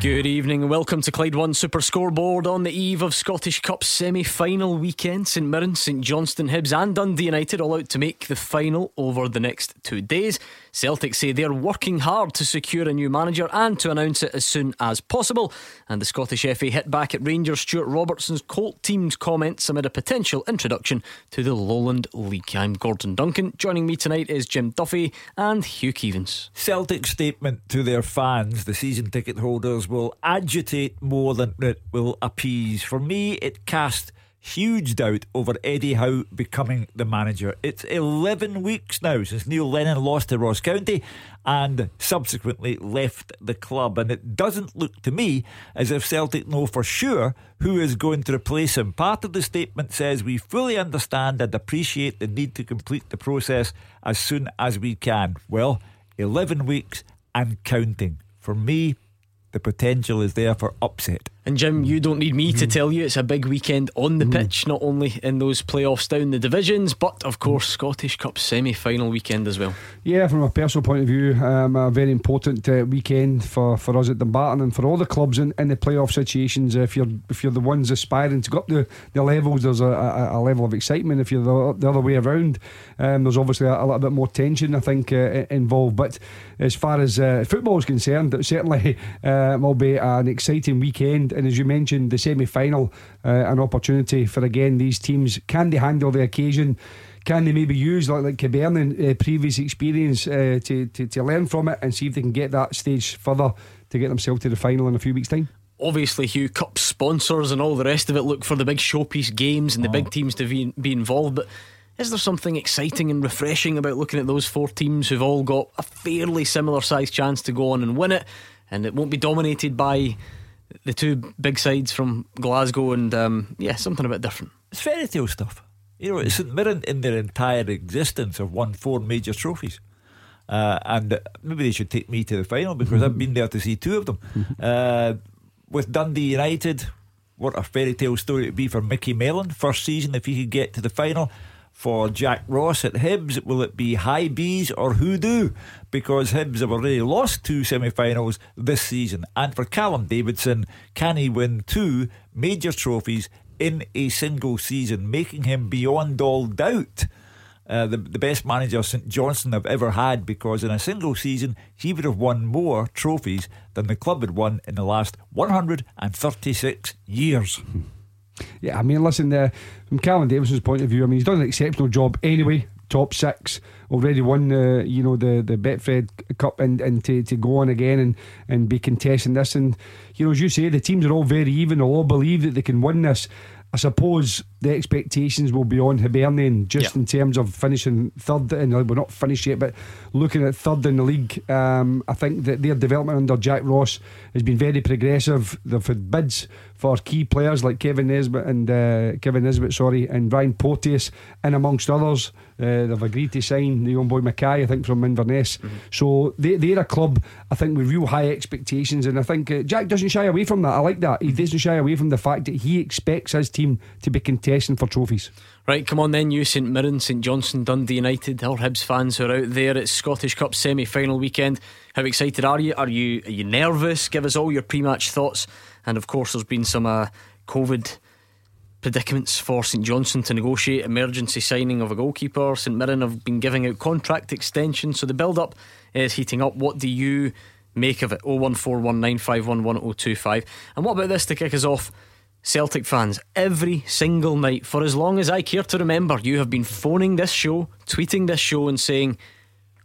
Good evening and welcome to Clyde One Super Scoreboard on the eve of Scottish Cup semi final weekend. St Mirren, St Johnstone, Hibs, and Dundee United all out to make the final over the next two days. Celtic say they're working hard to secure a new manager and to announce it as soon as possible. And the Scottish FA hit back at Rangers Stewart Robertson's Colt team's comments amid a potential introduction to the Lowland League. I'm Gordon Duncan. Joining me tonight is Jim Duffy and Hugh Keevins. Celtic statement to their fans, the season ticket holders will agitate more than it will appease. For me, it cast huge doubt over Eddie Howe becoming the manager. It's 11 weeks now since Neil Lennon lost to Ross County and subsequently left the club. And it doesn't look to me as if Celtic know for sure who is going to replace him. Part of the statement says we fully understand and appreciate the need to complete the process as soon as we can. Well, 11 weeks and counting. For me, the potential is there for upset. And Jim, you don't need me to mm. tell you it's a big weekend on the mm. pitch, not only in those playoffs down the divisions, but of course Scottish Cup semi final weekend as well. Yeah, from a personal point of view, um, a very important uh, weekend for, for us at Dumbarton and for all the clubs in, in the playoff situations. If you're if you're the ones aspiring to go up the, the levels, there's a, a, a level of excitement. If you're the, the other way around, um, there's obviously a, a, little bit more tension, I think, uh, involved. But as far as uh, football is concerned, certainly uh, will be an exciting weekend and as you mentioned, the semi final, uh, an opportunity for again these teams. Can they handle the occasion? Can they maybe use like like Hibernian uh, previous experience uh, to, to to learn from it and see if they can get that stage further to get themselves to the final in a few weeks' time? obviously Hugh Cup sponsors and all the rest of it look for the big showpiece games and the big oh. teams to be, be involved. But is there something exciting and refreshing about looking at those four teams who've all got a fairly similar sized chance to go on and win it? And it won't be dominated by the two big sides from Glasgow and um, yeah, something a bit different. It's fairy tale stuff. You know, St Mirren in their entire existence have won four major trophies. Uh, and maybe they should take me to the final because I've been there to see two of them. Uh, with Dundee United, what a fairy tale story it would be for Micky Mellon. First season, if he could get to the final for Jack Ross at Hibs? Will it be high B's or hoodoo? Because Hibs have already lost two semi finals this season. And for Callum Davidson, can he win two major trophies in a single season, making him beyond all doubt? Uh, the, the best manager St Johnstone have ever had because in a single season he would have won more trophies than the club had won in the last 136 years. Yeah, I mean, listen, uh, from Callum Davidson's point of view, I mean, he's done an exceptional job anyway. Top six, already won, the you know, the the Betfred Cup, and, and to, to go on again and, and be contesting this, and you know, as you say, the teams are all very even. They'll all believe that they can win this. I suppose the expectations will be on Hibernian just yep. in terms of finishing third, and we're not finished yet, but looking at third in the league, um, I think that their development under Jack Ross has been very progressive. They've had bids for key players like Kevin Nisbet and uh, Kevin Nisbet, sorry, and Ryan Porteous, and amongst others. Uh, they've agreed to sign the young boy Mackay, I think, from Inverness. Mm-hmm. So they, they're a club, I think, with real high expectations. And I think uh, Jack doesn't shy away from that. I like that. He doesn't shy away from the fact that he expects his team to be for trophies. Right, come on then, you St Mirren, St Johnstone, Dundee United, our Hibs fans who are out there. It's Scottish Cup semi final weekend. How excited are you? Are you are you nervous? Give us all your pre match thoughts. And of course, there's been some uh, COVID predicaments for St Johnstone to negotiate emergency signing of a goalkeeper. St Mirren have been giving out contract extensions, so the build up is heating up. What do you make of it? 01419511025. And what about this to kick us off? Celtic fans, every single night, for as long as I care to remember, you have been phoning this show, tweeting this show, and saying,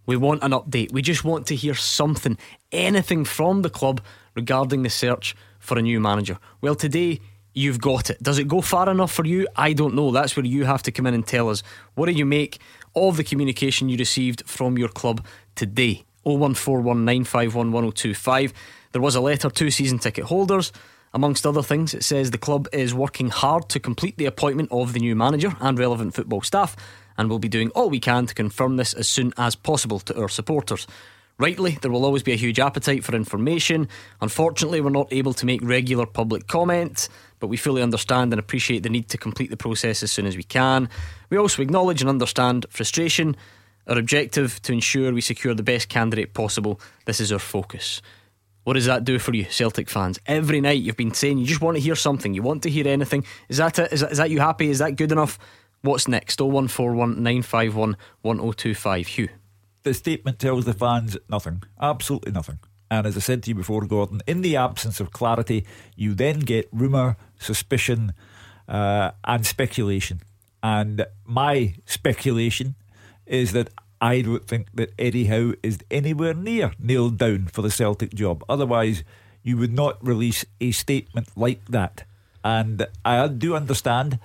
We want an update. We just want to hear something, anything from the club regarding the search for a new manager. Well, today you've got it. Does it go far enough for you? I don't know. That's where you have to come in and tell us. What do you make of the communication you received from your club today? 01419511025. There was a letter to season ticket holders. Amongst other things, it says the club is working hard to complete the appointment of the new manager and relevant football staff, and will be doing all we can to confirm this as soon as possible to our supporters. Rightly, there will always be a huge appetite for information. Unfortunately, we're not able to make regular public comment, but we fully understand and appreciate the need to complete the process as soon as we can. We also acknowledge and understand frustration. Our objective to ensure we secure the best candidate possible. This is our focus. What does that do for you, Celtic fans? Every night you've been saying you just want to hear something, you want to hear anything. Is that it? Is that, is that you happy? Is that good enough? What's next? 0141 951 1025. Hugh. The statement tells the fans nothing, absolutely nothing. And as I said to you before, Gordon, in the absence of clarity, you then get rumour, suspicion, uh, and speculation. And my speculation is that I don't think that Eddie Howe is anywhere near nailed down for the Celtic job. Otherwise, you would not release a statement like that. And I do understand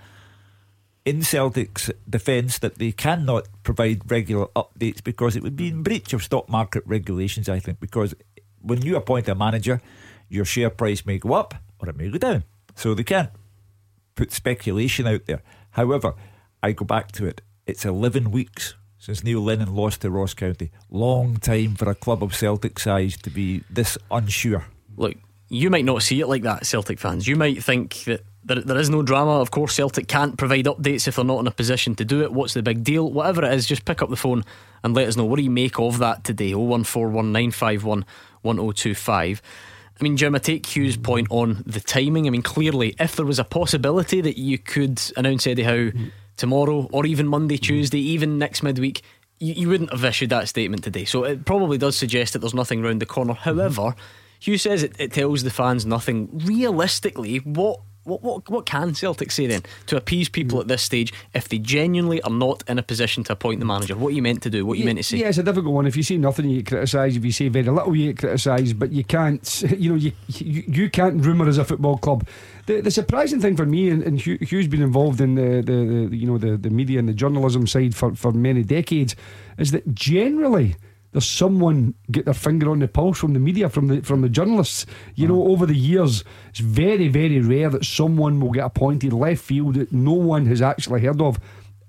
in Celtic's defence that they cannot provide regular updates because it would be in breach of stock market regulations, I think, because when you appoint a manager, your share price may go up or it may go down. So they can't put speculation out there. However, I go back to it. It's 11 weeks since Neil Lennon lost to Ross County. Long time for a club of Celtic size to be this unsure. Look, you might not see it like that, Celtic fans. You might think that there, there is no drama. Of course, Celtic can't provide updates if they're not in a position to do it. What's the big deal? Whatever it is, just pick up the phone and let us know. What do you make of that today? 01419511025. I mean, Jim, I take Hugh's point on the timing. I mean, clearly, if there was a possibility that you could announce Eddie Howe tomorrow or even Monday, mm. Tuesday, even next midweek, you, you wouldn't have issued that statement today. So it probably does suggest that there's nothing round the corner. However, Hugh says it, it tells the fans nothing. Realistically, what what, what, what can Celtic say then to appease people at this stage if they genuinely are not in a position to appoint the manager? What are you meant to do? What are you yeah, meant to say? Yeah, it's a difficult one. If you say nothing, you criticise. If you say very little, you criticise. But you can't, you know, you you, you can't rumour as a football club. The, the surprising thing for me, and, and Hugh's been involved in the, the, the you know the, the media and the journalism side for, for many decades, is that generally there's someone get their finger on the pulse from the media, from the from the journalists. You know, over the years, it's very very rare that someone will get appointed left field that no one has actually heard of.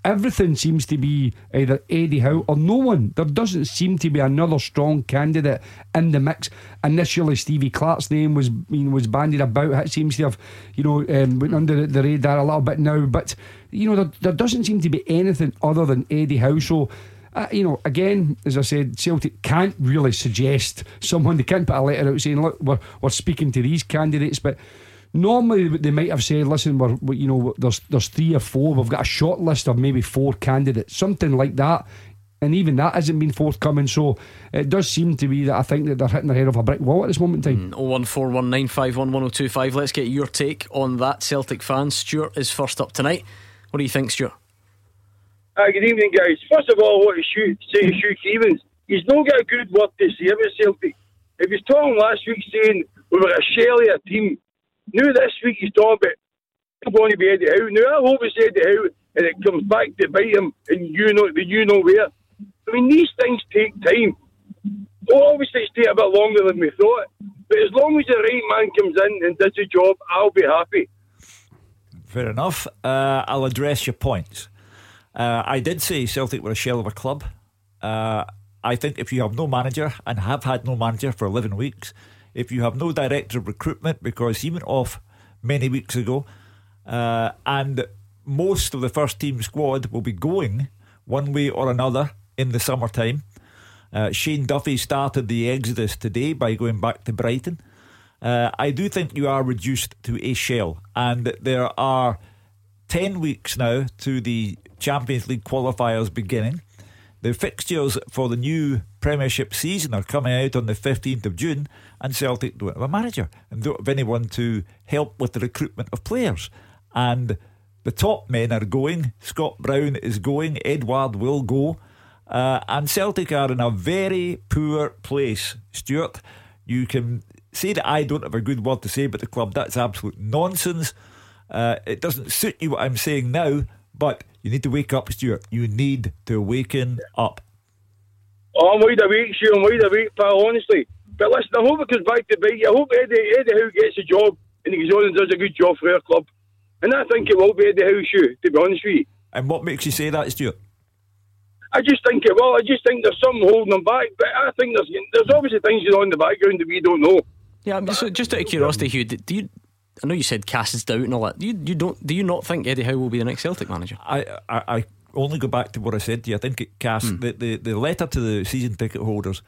Everything seems to be either Eddie Howe or no one. There doesn't seem to be another strong candidate in the mix. Initially, Stevie Clarke's name was you know, was bandied about. It seems to have, you know, um, went under the radar a little bit now. But you know, there, there doesn't seem to be anything other than Eddie Howe. So uh, you know, again, as I said, Celtic can't really suggest someone, they can't put a letter out saying, look, we're, we're speaking to these candidates, but normally they might have said, listen, we're, we, you know, there's, there's three or four, we've got a short list of maybe four candidates, something like that. And even that hasn't been forthcoming. So it does seem to be that I think that they're hitting the head of a brick wall at this moment in time. Mm, 01419511025. Let's get your take on that, Celtic fans. Stuart is first up tonight. What do you think, Stuart? Uh, good evening, guys. First of all, I want to shoot, say to Hugh Keevins, he's not got good word to say about Celtic. If he's talking last week saying we were a shelly a team, now this week he's talking about I'm going to be Eddie. Now I hope it's Eddie Howe and it comes back to bite him and you know the you know where. I mean these things take time. Well, obviously it's taking a bit longer than we thought. But as long as the right man comes in and does the job, I'll be happy. Fair enough. Uh, I'll address your points. Uh, I did say Celtic were a shell of a club. Uh, I think if you have no manager and have had no manager for 11 weeks, if you have no director of recruitment because he went off many weeks ago, uh, and most of the first team squad will be going one way or another in the summertime. Uh, Shane Duffy started the exodus today by going back to Brighton. Uh, I do think you are reduced to a shell, and there are 10 weeks now to the Champions League qualifiers beginning. The fixtures for the new Premiership season are coming out on the 15th of June, and Celtic don't have a manager and don't have anyone to help with the recruitment of players. And the top men are going. Scott Brown is going. Edouard will go. Uh, and Celtic are in a very poor place. Stuart, you can say that I don't have a good word to say about the club. That's absolute nonsense. Uh, it doesn't suit you what I'm saying now, but you need to wake up, Stuart. You need to waken up. Oh, I'm wide awake, Stuart. I'm wide awake, pal, honestly. But listen, I hope it comes back to bite you. I hope Eddie, Eddie Howe gets a job and he goes on and does a good job for our club. And I think it will be Eddie Howe, Stu, to be honest with you. And what makes you say that, Stuart? I just think it will. I just think there's something holding them back. But I think there's there's obviously things going on in the background that we don't know. Yeah, I mean, so just out of curiosity, Hugh, do you? I know you said Cass is doubt and all that. Do you, you don't? Do you not think Eddie Howe will be the next Celtic manager? I, I, I only go back to what I said to you. I think it cast hmm. the, the, the letter to the season ticket holders.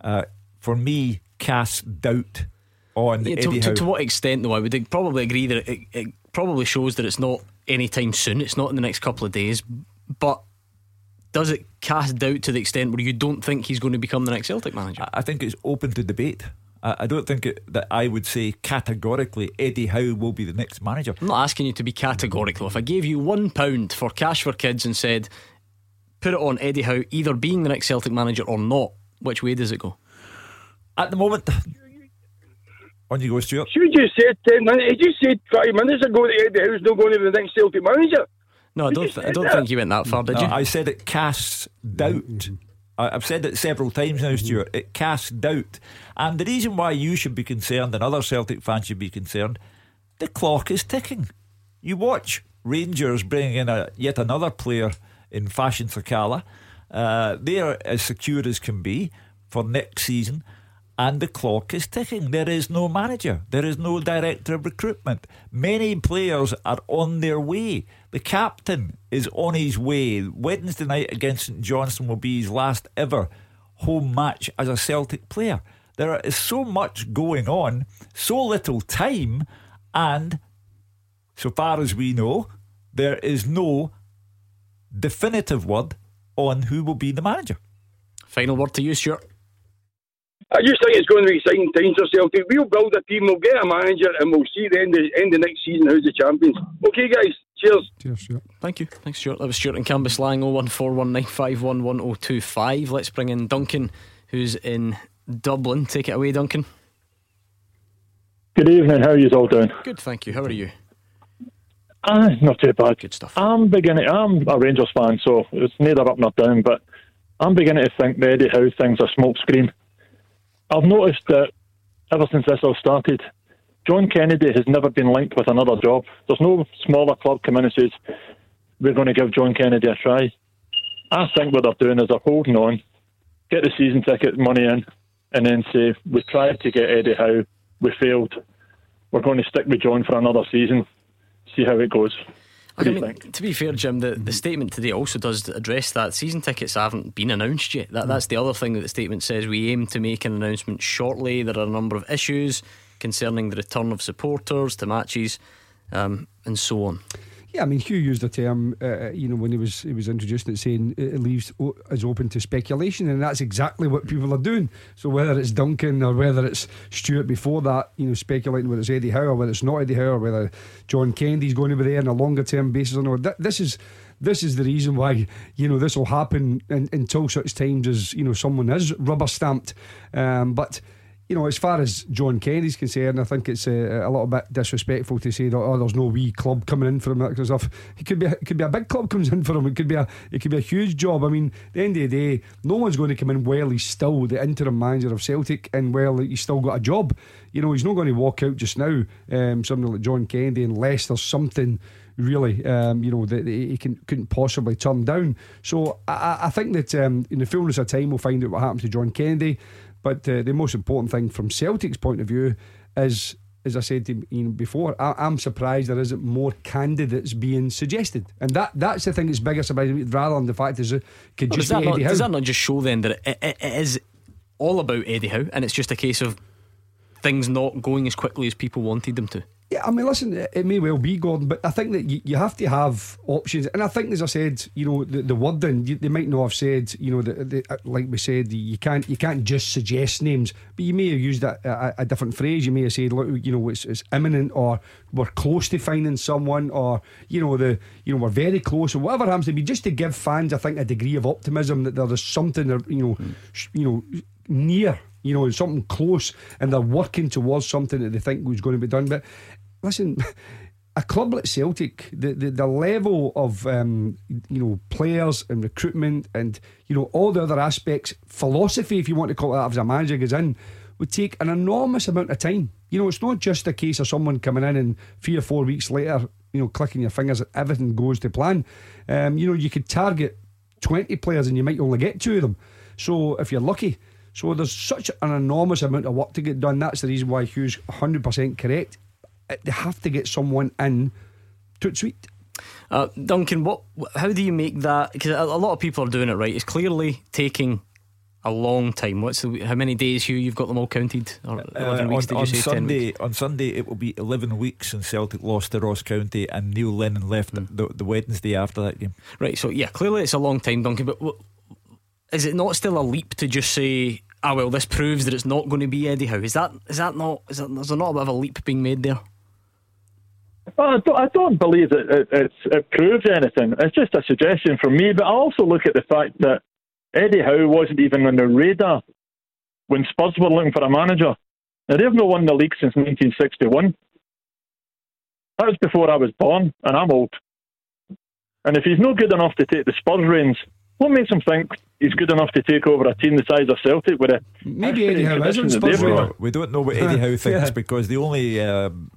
Uh, for me, casts doubt on yeah, to, Eddie to, to, what extent, though? I would probably agree that it, it probably shows that it's not anytime soon. It's not in the next couple of days, but does it cast doubt to the extent where you don't think he's going to become the next Celtic manager? I think it's open to debate. I don't think it, that I would say categorically Eddie Howe will be the next manager. I'm not asking you to be categorical. If I gave you one pound for cash for kids and said, put it on Eddie Howe either being the next Celtic manager or not, which way does it go? At the moment, on you go, Stuart. Should you just said ten minutes. He just said five minutes ago that Eddie Howe's not going to be the next Celtic manager. No, I don't. Th- I don't that. think you went that far, did no, you? I said it casts doubt. Mm-hmm. I've said it several times now, Stuart. It casts doubt, and the reason why you should be concerned and other Celtic fans should be concerned, the clock is ticking. You watch Rangers bringing in a yet another player in Fashion Sakala. Uh, they are as secure as can be for next season and the clock is ticking. There is no manager, there is no director of recruitment. Many players are on their way. The captain is on his way. Wednesday night against St Johnstone will be his last ever home match as a Celtic player. There is so much going on, so little time, and so far as we know, there is no definitive word on who will be the manager. Final word to you, Stuart. I just think it's going to be exciting times for Celtic. We'll build a team, we'll get a manager, and we'll see the end of, end of next season who's the champions. Okay, guys. Cheers. Cheers, Stuart. Thank you. Thanks, Stuart. That was Stuart and Cambuslang 01419511025. Let's bring in Duncan, who's in Dublin. Take it away, Duncan. Good evening. How are you all doing? Good, thank you. How are you? Ah, not too bad. Good stuff. I'm beginning. I'm a Rangers fan, so it's neither up nor down. But I'm beginning to think the Eddie Howe thing's a smokescreen. I've noticed that ever since this all started, John Kennedy has never been linked with another job. There's no smaller club coming and says, we're going to give John Kennedy a try. I think what they're doing is they're holding on, get the season ticket money in, and then say, we tried to get Eddie Howe, we failed. We're going to stick with John for another season, see how it goes. I mean, to be fair, Jim, the, the statement today also does address that. Season tickets haven't been announced yet. That, that's the other thing that the statement says. We aim to make an announcement shortly. There are a number of issues concerning the return of supporters to matches um, and so on. Yeah, I mean Hugh used the term, uh, uh, you know, when he was he was introducing it, saying it leaves as open to speculation, and that's exactly what people are doing. So whether it's Duncan or whether it's Stuart before that, you know, speculating whether it's Eddie Howe or whether it's not Eddie Howe or whether John Kennedy's going to be there on a longer term basis or not. This is this is the reason why you know this will happen in, until such times as you know someone is rubber stamped. Um, but you know, as far as John Kennedy's concerned, I think it's a, a little bit disrespectful to say that oh, there's no wee club coming in for him because of it could be it could be a big club comes in for him. It could be a it could be a huge job. I mean, at the end of the day, no one's going to come in while he's still the interim manager of Celtic and while he's still got a job. You know, he's not going to walk out just now. Um, something like John Kennedy, unless there's something really, um, you know, that he can, couldn't possibly turn down. So I, I think that um, in the fullness of time, we'll find out what happens to John Kennedy. But uh, the most important thing from Celtic's point of view is, as I said to you before, I, am surprised there isn't more candidates being suggested, and that that's the thing that's bigger surprise rather than the fact is it could just does, be Eddie not, does that not just show then that it, it, it is all about Eddie Howe, and it's just a case of things not going as quickly as people wanted them to? Yeah, I mean, listen, it may well be Gordon, but I think that you, you have to have options. And I think, as I said, you know, the, the wording you, they might not have said, you know, the, the, uh, like we said, you can't you can't just suggest names, but you may have used a, a, a different phrase. You may have said, look, you know, it's, it's imminent, or we're close to finding someone, or you know, the you know, we're very close, or whatever happens to be, just to give fans, I think, a degree of optimism that there is something, you know, mm. you know, near you know, something close, and they're working towards something that they think was going to be done. But listen, a club like Celtic, the, the, the level of um, you know players and recruitment and you know all the other aspects, philosophy, if you want to call it that, as a manager goes in, would take an enormous amount of time. You know, it's not just a case of someone coming in and three or four weeks later, you know, clicking your fingers, everything goes to plan. Um, you know, you could target 20 players and you might only get two of them. So if you're lucky, so there's such an enormous amount of work to get done. That's the reason why Hugh's 100% correct. Uh, They have to get someone in to sweet. Uh, Duncan, what? How do you make that? Because a, a lot of people are doing it right. It's clearly taking a long time. What's the, how many days, Hugh? You've got them all counted? Or Uh, weeks? on, Did you on say 10 Sunday, weeks? on Sunday, it will be 11 weeks since Celtic lost to Ross County, and Neil Lennon left Hmm. the, the Wednesday after that game. Right. So yeah, clearly it's a long time, Duncan. But w- is it not still a leap to just say, "Ah, well, this proves that it's not going to be Eddie Howe"? Is that is that not? Is, that, is there not a bit of a leap being made there? Well, I, don't, I don't believe that it, it's, it proves anything. It's just a suggestion from me. But I also look at the fact that Eddie Howe wasn't even on the radar when Spurs were looking for a manager. Now, they've not won the league since 1961. That was before I was born, and I'm old. And if he's not good enough to take the Spurs reins, what makes him think he's good enough to take over a team the size of Celtic with a Maybe history Eddie and Howe is on tradition that Spurs they've radar. got? Well, we don't know what Eddie Howe thinks Yeah. because the only um,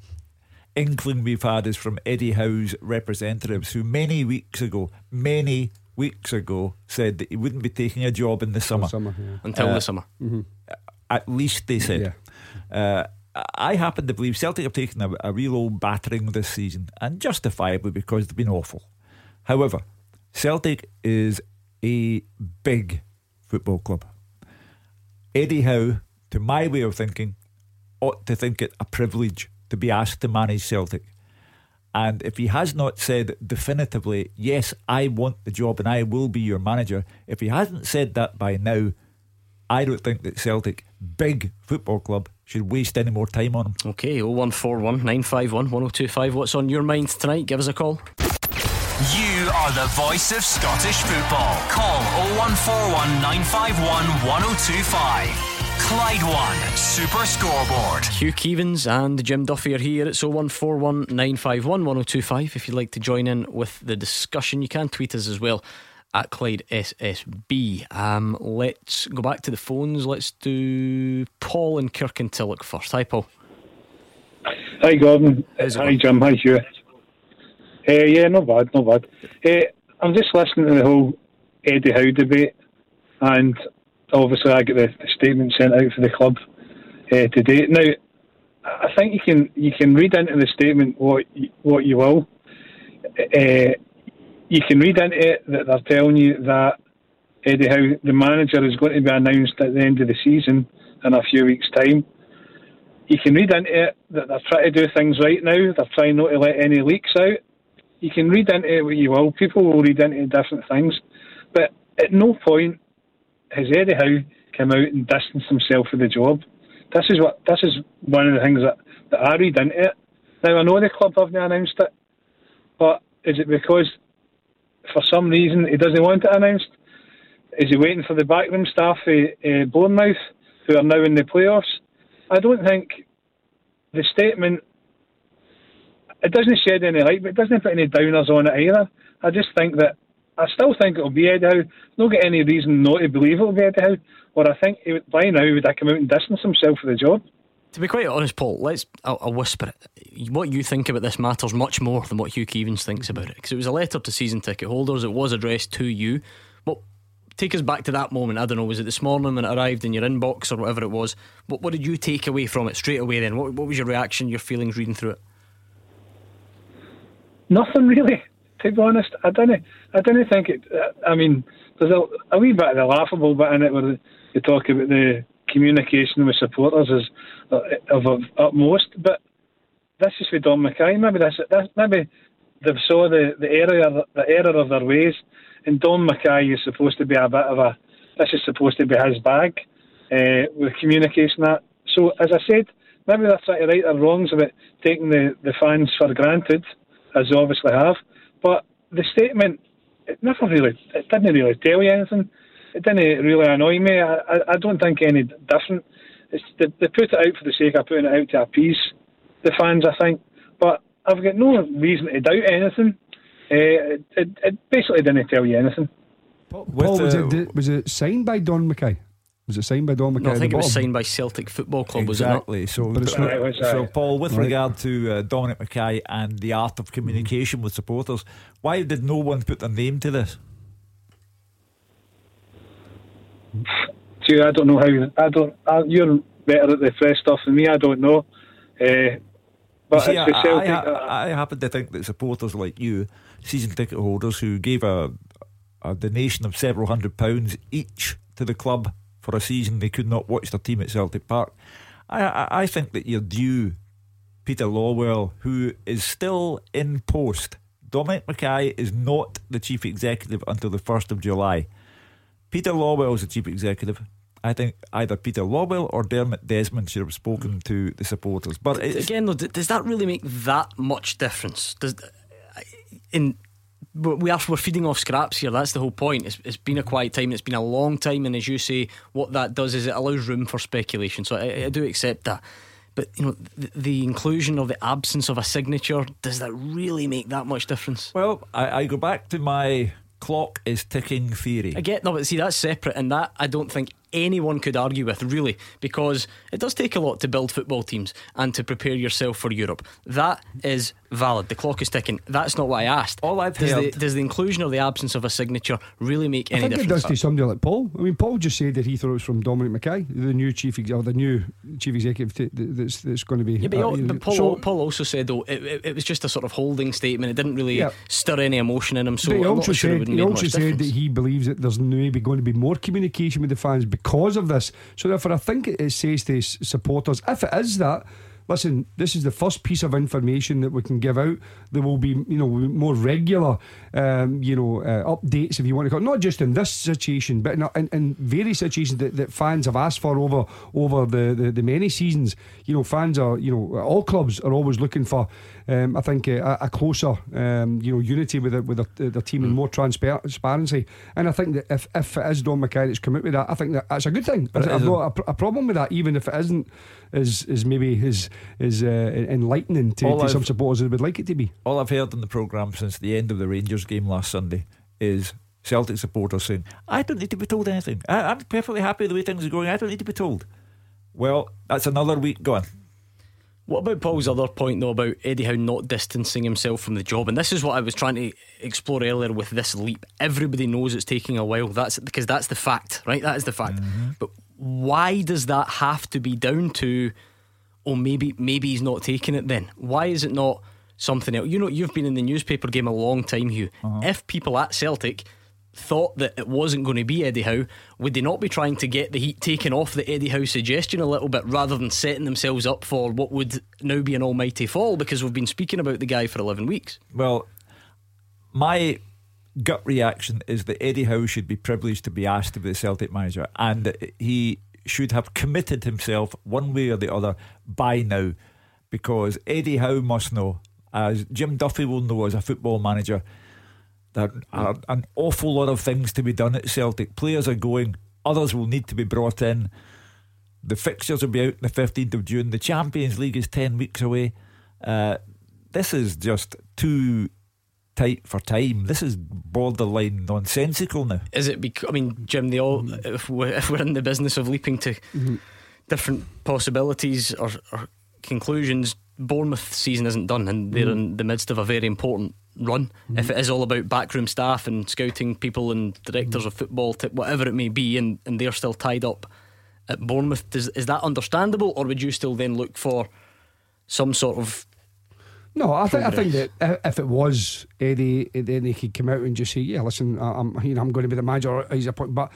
inkling we've had is from Eddie Howe's representatives, who many weeks ago, many weeks ago, said that he wouldn't be taking a job in the summer. Summer, yeah. Until Uh, the summer. At least they said. Uh, I happen to believe Celtic have taken a, a real old battering this season, and justifiably because they've been awful. However, Celtic is a big football club. Eddie Howe, to my way of thinking, ought to think it a privilege to be asked to manage Celtic. And if he has not said definitively, yes, I want the job and I will be your manager, if he hasn't said that by now, I don't think that Celtic, big football club, should waste any more time on him. Okay, 0141 951 1025. What's on your mind tonight? Give us a call. You are the voice of Scottish football. Call 0141 951 1025. Clyde One Super Scoreboard. Hugh Keevins and Jim Duffy are here. It's 0141 951 1025. If you'd like to join in with the discussion, you can tweet us as well at Clyde SSB. Um, let's go back to the phones. Let's do Paul and Kirkintilloch first. Hi, Paul. Hi, Gordon. How's it Hi. Jim. Hi, Hugh. Uh, yeah, not bad, not bad. Uh, I'm just listening to the whole Eddie Howe debate, and obviously I get the, the statement sent out for the club uh, today. Now, I think you can you can read into the statement what you, what you will. Uh, you can read into it that they're telling you that Eddie Howe, the manager, is going to be announced at the end of the season in a few weeks' time you can read into it that they're trying to do things right now. They're trying not to let any leaks out. You can read into it what you will. People will read into different things. But at no point has Eddie Howe come out and distanced himself from the job. This is what this is one of the things that, that I read into it. Now I know the club haven't announced it, but is it because for some reason he doesn't want it announced? Is he waiting for the backroom staff of uh, Bournemouth, who are now in the playoffs? I don't think the statement it doesn't shed any light, but it doesn't put any downers on it either. I just think that I still think it'll be Eddie Howe. Not got any reason not to believe it'll be Eddie Howe. Or I think would, by now he would have come out and distance himself for the job. To be quite honest, Paul, let's I'll, I'll whisper it. What you think about this matters much more than what Hugh Keevins thinks about it. Because it was a letter to season ticket holders. It was addressed to you. But take us back to that moment. I don't know. Was it this morning when it arrived in your inbox or whatever it was? What, what did you take away from it straight away? Then, what, what was your reaction, your feelings reading through it? Nothing really, to be honest. I didn't. I didn't think it. I mean, there's a, a wee bit of the laughable bit in it where they talk about the communication with supporters is of, of utmost. But this is for Dom McKay. Maybe this maybe they saw the the error the error of their ways, and Dom McKay is supposed to be a bit of a. This is supposed to be his bag uh, with communication. That so, as I said, maybe to right their wrongs about taking the, the fans for granted, as they obviously have. But the statement, it never really, it didn't really tell you anything. It didn't really annoy me. I, I, I don't think any different. It's, they, they put it out for the sake of putting it out to appease the fans, I think. But I've got no reason to doubt anything. Uh, it, it, it basically didn't tell you anything. Paul, With was, the- it, was it signed by Dom McKay? Was it signed by Dom McKay? No, I think the it was signed by Celtic Football Club, was it exactly. So, But it's not- Right, so Paul, with Right. regard to uh, Dominic McKay and the art of communication with supporters, why did no one put their name to this? See, I don't know how. I don't. I, you're better at the fresh stuff than me. I don't know. Uh, but See, it's I, the Celtic. I, uh, I, I happen to think that supporters like you, season ticket holders who gave a, a donation of several hundred pounds each to the club for a season they could not watch their team at Celtic Park, I, I, I think that you're due Peter Lawwell, who is still in post. Dominic Mackay is not the chief executive until the 1st of July. Peter Lawwell is the chief executive. I think either Peter Lawwell or Dermot Desmond should have spoken to the supporters. But Again, though, does that really make that much difference? Does in we are we're feeding off scraps here. That's the whole point. It's, it's been a quiet time. It's been a long time, and as you say, what that does is it allows room for speculation. So I, I do accept that. But you know, the, the inclusion or the absence of a signature does that really make that much difference? Well, I, I go back to my clock is ticking theory. I get no, but see that's separate, and that I don't think anyone could argue with really, because it does take a lot to build football teams and to prepare yourself for Europe. That is valid. The clock is ticking. That's not what I asked. All I've does the, heard- does the inclusion or the absence of a signature really make any difference? I think it does to somebody like Paul. I mean, Paul just said that he thought it was from Dominic McKay, the new chief or the new chief executive t- that's that's going to be. Yeah, but, uh, but Paul, so- Paul also said though it, it, it was just a sort of holding statement. It didn't really Yeah. stir any emotion in him. So he I'm also not sure said would he also said that he believes that there's maybe going to be more communication with the fans because of this. So therefore, I think it, it says to supporters, if it is that. Listen, this is the first piece of information that we can give out. There will be, you know, more regular, um, you know, uh, updates if you want to call. Not just in this situation, but in, in, in various situations that, that fans have asked for over over the, the, the many seasons. You know, fans are, you know, all clubs are always looking for. Um, I think uh, a, a closer, um, you know, unity with the, with their, their team and more transpar- transparency. And I think that if, if it is Dom McKay that's come out with that, I think that that's a good thing. But I've got a, a problem with that, even if it isn't is is maybe his is uh, enlightening to, to some supporters that would like it to be. All I've heard in the programme since the end of the Rangers game last Sunday is Celtic supporters saying, I don't need to be told anything. I, I'm perfectly happy the way things are going. I don't need to be told. Well, that's another week gone. What about Paul's other point, though, about Eddie Howe not distancing himself from the job? And this is what I was trying to explore earlier with this leap. Everybody knows it's taking a while. That's because that's the fact, right? That is the fact. Mm-hmm. But why does that have to be down to? Oh, maybe maybe he's not taking it. Then why is it not something else? You know, you've been in the newspaper game a long time, Hugh. Uh-huh. If people at Celtic thought that it wasn't going to be Eddie Howe, would they not be trying to get the heat taken off the Eddie Howe suggestion a little bit rather than setting themselves up for what would now be an almighty fall because we've been speaking about the guy for 11 weeks? Well, my gut reaction is that Eddie Howe should be privileged to be asked to be the Celtic manager, and he should have committed himself one way or the other by now, because Eddie Howe must know, as Jim Duffy will know as a football manager, there are an awful lot of things to be done at Celtic. Players are going, others will need to be brought in. The fixtures will be out on the 15th of June. The Champions League is 10 weeks away. Uh, this is just too tight for time. This is borderline nonsensical now. Is it because, I mean, Jim, they all, if we're, if we're in the business of leaping to different possibilities or, or conclusions, Bournemouth season isn't done and they're mm. in the midst of a very important run. Mm. If it is all about backroom staff and scouting people and directors mm. of football, to whatever it may be, and, and they're still tied up at Bournemouth, does, is that understandable or would you still then look for some sort of. No, I think I think that if- it was Eddie, then he could come out and just say, "Yeah, listen, I'm you know I'm going to be the manager." He's a point, but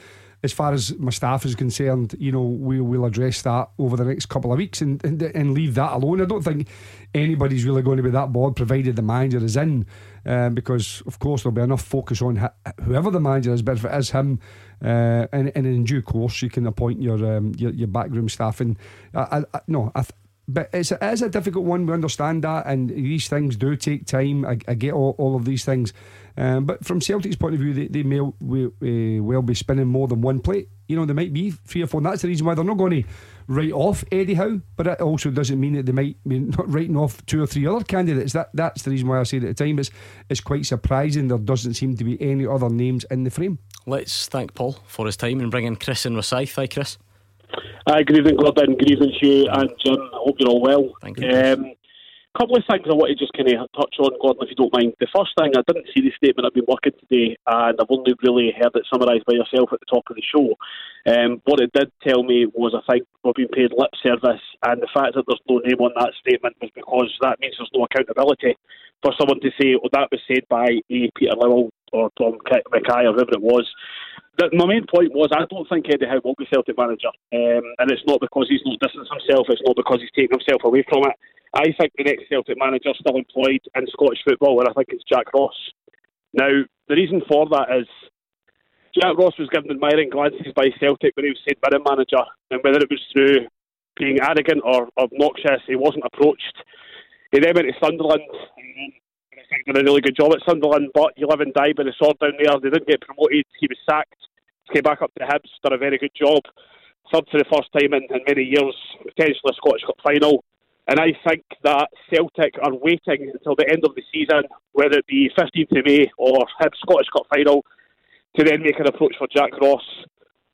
as far as my staff is concerned, you know, we will address that over the next couple of weeks and, and and leave that alone. I don't think anybody's really going to be that bored, provided the manager is in, um, because of course there'll be enough focus on whoever the manager is. But if it is him, uh, and, and in due course, you can appoint your um, your, your backroom staff. And I, I, I, no, I. Th- but it's, it is a difficult one. We understand that, and these things do take time. I, I get all, all of these things, um, but from Celtic's point of view, they, they may we, uh, well be spinning more than one plate. You know, there might be three or four, and that's the reason why they're not going to write off Eddie Howe. But it also doesn't mean that they might be not writing off two or three other candidates. That that's the reason why I said at the time it's it's quite surprising there doesn't seem to be any other names in the frame. Let's thank Paul for his time and bring in Chris and Rosyth. Hi, Chris. Hi, good evening, Gordon. Good evening to you and Jim. I hope you're all well. Thank you. Um, couple of things I want to just kind of touch on, Gordon, if you don't mind. The first thing, I didn't see the statement. I've been working today, and I've only really heard it summarised by yourself at the top of the show. Um, what it did tell me was I think we're being paid lip service, and the fact that there's no name on that statement was because that means there's no accountability for someone to say, "Oh, that was said by a Peter Lawwell or Tom Mackay or whoever it was." my main point was I don't think Eddie Howe will be Celtic manager, um, and it's not because he's not distanced himself. It's not because he's taken himself away from it. I think the next Celtic manager still employed in Scottish football, and I think it's Jack Ross. Now, the reason for that is Jack Ross was given admiring glances by Celtic when he was St Mirren manager, and whether it was through being arrogant or obnoxious, he wasn't approached. He then went to Sunderland. I think did a really good job at Sunderland, but you live and die by the sword down there. They didn't get promoted. He was sacked. Came back up to Hibs, done a very good job. Third for the first time in, in many years, potentially a Scottish Cup final. And I think that Celtic are waiting until the end of the season, whether it be 15th of May or Hibs Scottish Cup final, to then make an approach for Jack Ross,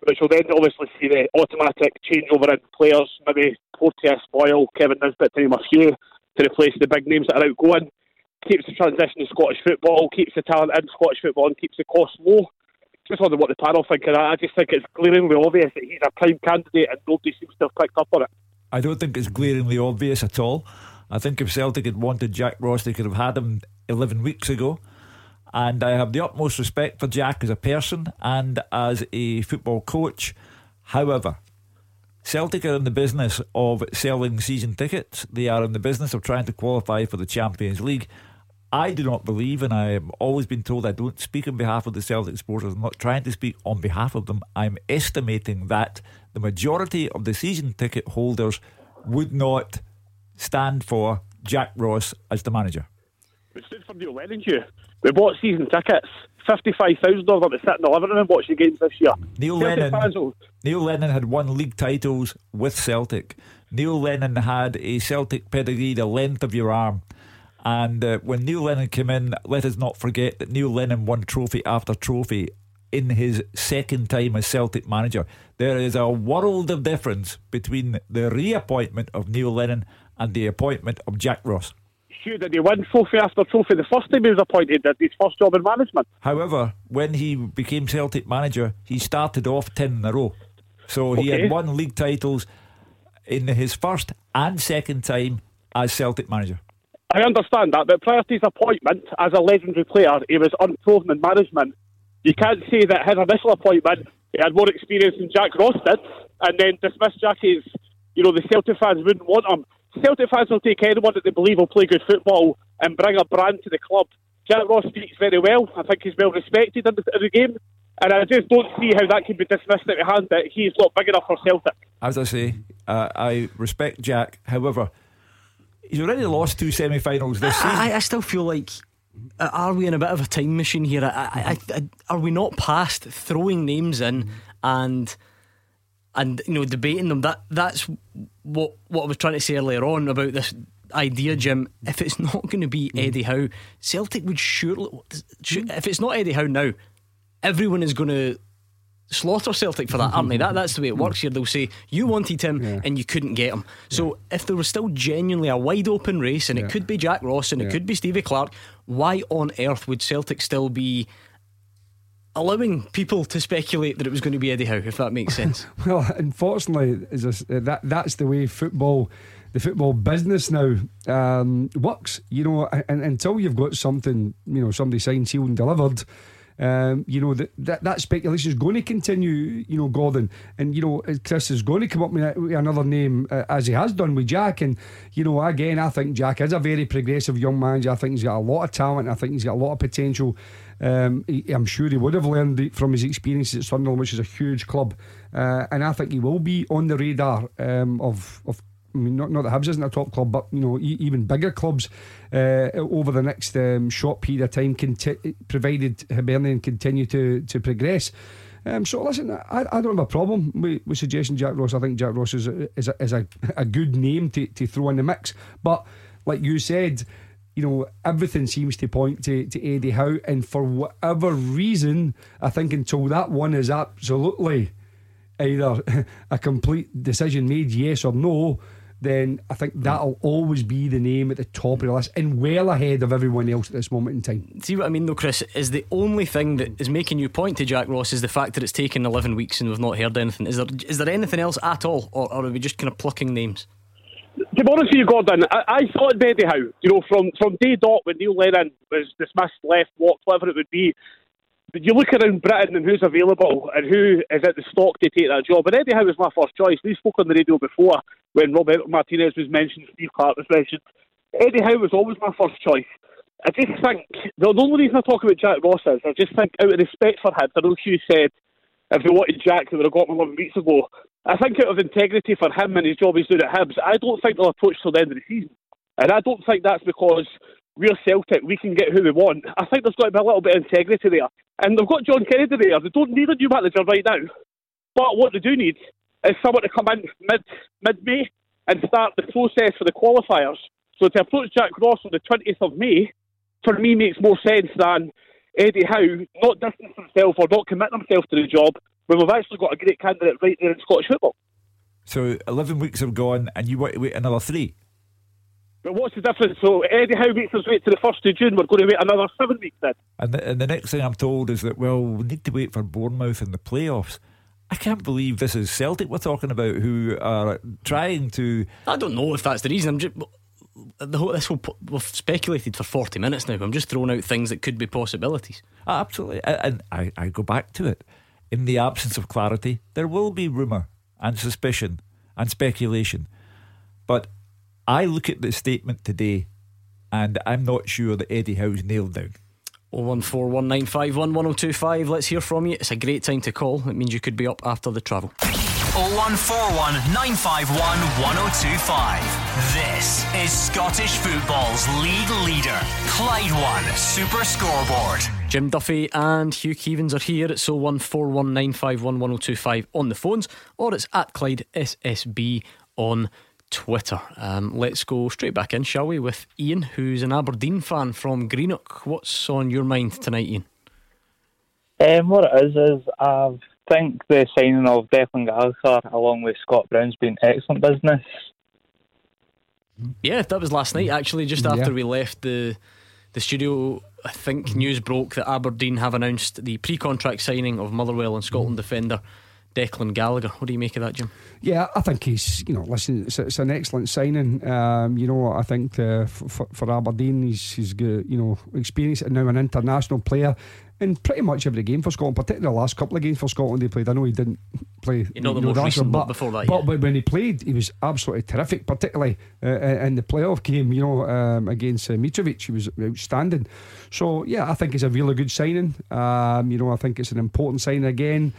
which will then obviously see the automatic changeover in players, maybe Porteous, Boyle, Kevin Nisbet, to a few, to replace the big names that are outgoing. Keeps the transition in Scottish football, keeps the talent in Scottish football, and keeps the cost low. Just wonder what the panel think of that. I just think it's glaringly obvious that he's a prime candidate and nobody seems to have picked up on it. I don't think it's glaringly obvious at all. I think if Celtic had wanted Jack Ross, they could have had him 11 weeks ago. And I have the utmost respect for Jack as a person and as a football coach. However, Celtic are in the business of selling season tickets. They are in the business of trying to qualify for the Champions League. I do not believe, and I have always been told I don't speak on behalf of the Celtic supporters. I'm not trying to speak on behalf of them. I'm estimating that the majority of the season ticket holders would not stand for Jack Ross as the manager. We stood for Neil Lennon, you. We bought season tickets. 55,000 of them to sit in the living room and watch the games this year. Neil Celtic Lennon, Neil Lennon had won league titles with Celtic. Neil Lennon had a Celtic pedigree the length of your arm. And uh, when Neil Lennon came in, let us not forget that Neil Lennon won trophy after trophy in his second time as Celtic manager. There is a world of difference between the reappointment of Neil Lennon and the appointment of Jack Ross. Sure, did he win trophy after trophy the first time he was appointed? Did his first job in management? However, when he became Celtic manager, he started off 10 in a row. So he okay. had won league titles in his first and second time as Celtic manager. I understand that, but prior to his appointment as a legendary player, he was unproven in management. You can't say that his initial appointment he had more experience than Jack Ross did, and then dismiss Jackie's. You know, the Celtic fans wouldn't want him. Celtic fans will take anyone that they believe will play good football and bring a brand to the club. Jack Ross speaks very well. I think he's well respected in the, in the game. And I just don't see how that can be dismissed at of hand that he's not big enough for Celtic. As I say, uh, I respect Jack. However, He's already lost two semi-finals this season. I, I still feel like Uh, are we in a bit of a time machine here? I, I, I, are we not past throwing names in and and you know debating them? That that's what what I was trying to say earlier on about this idea, Jim. If it's not going to be mm-hmm. Eddie Howe, Celtic would surely. Mm-hmm. If it's not Eddie Howe now, everyone is going to slaughter Celtic for that, aren't they? That, that's the way it works here. They'll say, you wanted him yeah. and you couldn't get him. So yeah. if there was still genuinely a wide open race and yeah. it could be Jack Ross and it could be Stevie Clark, why on earth would Celtic still be allowing people to speculate that it was going to be Eddie Howe, if that makes sense? well, unfortunately, is that that's the way football the football business now um, works. You know, and, until you've got something, you know, somebody signed, sealed, and delivered, um, you know that, that that speculation is going to continue. You know, Gordon, and you know Chris is going to come up with, another name uh, as he has done with Jack. And you know, again, I think Jack is a very progressive young manager. I think he's got a lot of talent. I think he's got a lot of potential. Um, he, I'm sure he would have learned from his experiences at Sunderland, which is a huge club, uh, and I think he will be on the radar um, of of I mean, not, not that Hibs isn't a top club, but you know, e- even bigger clubs uh, over the next um, short period of time, conti- provided Hibernian continue to to progress. Um, so listen, I, I don't have a problem with, with suggesting Jack Ross. I think Jack Ross is a, is a, is a, a good name to, to throw in the mix. But like you said, you know, everything seems to point to, to Eddie Howe, and for whatever reason, I think until that one is absolutely either a complete decision made, yes or no, then I think that'll always be the name at the top of the list and well ahead of everyone else at this moment in time. See what I mean, though, Chris? Is the only thing that is making you point to Jack Ross is the fact that it's taken 11 weeks and we've not heard anything. Is there is there anything else at all, or, or are we just kind of plucking names? To be honest with you, Gordon, I, I thought Eddie Howe, you know, from, from day dot when Neil Lennon was dismissed, left, walked, whatever it would be, you look around Britain and who's available and who is at the stock to take that job. And Eddie Howe was my first choice. We spoke on the radio before when Robert Martinez was mentioned, Steve Clarke was mentioned. Eddie Howe was always my first choice. I just think the only reason I talk about Jack Ross is I just think out of respect for him, I know Hugh said if they wanted Jack, they would have got him 11 weeks ago. I think out of integrity for him and his job he's doing at Hibs, I don't think they'll approach till the end of the season. And I don't think that's because we're Celtic, we can get who we want. I think there's got to be a little bit of integrity there. And they've got John Kennedy there. They don't need a new manager right now. But what they do need is someone to come in mid mid May and start the process for the qualifiers. So to approach Jack Ross on the 20th of May, for me, makes more sense than Eddie Howe not distance himself or not commit himself to the job when we've actually got a great candidate right there in Scottish football. So 11 weeks have gone and you want to wait another three? But what's the difference? So Eddie Howe makes us wait to the 1st of June. We're going to wait another seven weeks then. And the, and the next thing I'm told is that, well, we need to wait for Bournemouth in the playoffs. I can't believe this is Celtic we're talking about who are trying to. I don't know if that's the reason. I'm just. The whole, this whole we've speculated for 40 minutes now. I'm just throwing out things that could be possibilities. Ah, absolutely. And I, I go back to it. In the absence of clarity, there will be rumour and suspicion and speculation. But I look at the statement today and I'm not sure that Eddie Howe's nailed down. 01419511025. Let's hear from you. It's a great time to call. It means you could be up after the travel. 0141 951 1025. This is Scottish football's league leader, Clyde One Super Scoreboard. Jim Duffy and Hugh Keevins are here. It's 01419511025 on the phones, or it's at Clyde SSB on Twitter. Um, let's go straight back in, shall we, with Ian, who's an Aberdeen fan from Greenock. What's on your mind tonight, Ian? Um, what it is is I think the signing of Declan Gallagher along with Scott Brown's been excellent business. Yeah, that was last night actually, just after Yeah. we left the the studio. I think news broke that Aberdeen have announced the pre-contract signing of Motherwell and Scotland defender Declan Gallagher. What do you make of that, Jim? Yeah, I think he's, you know, listen, it's, it's an excellent signing. Um, you know, I think uh, for, for Aberdeen, he's, he's got, you know, experience and now an international player in pretty much every game for Scotland, particularly the last couple of games for Scotland he played. I know he didn't play. You know, the most recent, but before that, but, but when he played, he was absolutely terrific, particularly uh, in the playoff game, you know, um, against uh, Mitrovic. He was outstanding. So, yeah, I think it's a really good signing. Um, you know, I think it's an important signing again.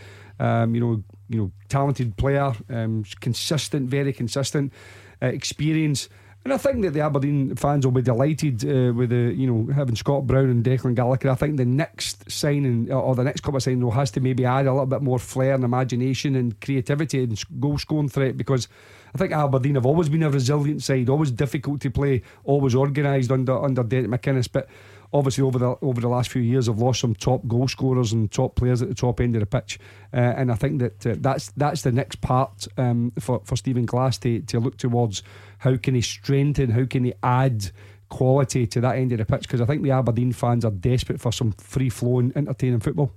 Um, you know, you know, talented player, um, consistent, very consistent, uh, experience. And I think that the Aberdeen fans will be delighted uh, with the, you know, having Scott Brown and Declan Gallagher. I think the next signing or the next couple of signings will has to maybe add a little bit more flair and imagination and creativity and goal scoring threat because I think Aberdeen have always been a resilient side, always difficult to play, always organised under under Derek McInnes, but obviously over the over the last few years have lost some top goal scorers and top players at the top end of the pitch, uh, and I think that uh, that's that's the next part um, for for Stephen Glass to to look towards how can he strengthen, how can he add quality to that end of the pitch because I think the Aberdeen fans are desperate for some free flowing, entertaining football.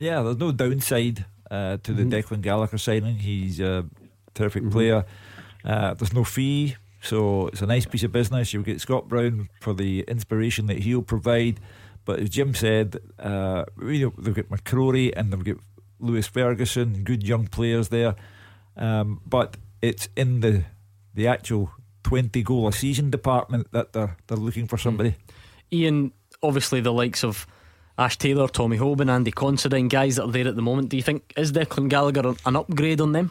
Yeah, there's no downside uh, to the Mhm. Declan Gallagher signing. He's a terrific Mhm. player. Uh, there's no fee, so it's a nice piece of business. You'll get Scott Brown for the inspiration that he'll provide. But as Jim said, uh, you know, they've got McCrorie and they've got Lewis Ferguson, good young players there. Um, but it's in the the actual 20 goal a season department that they're they're looking for somebody. Ian, obviously the likes of Ash Taylor, Tommy Hoban, Andy Considine, guys that are there at the moment. Do you think is Declan Gallagher an- an upgrade on them?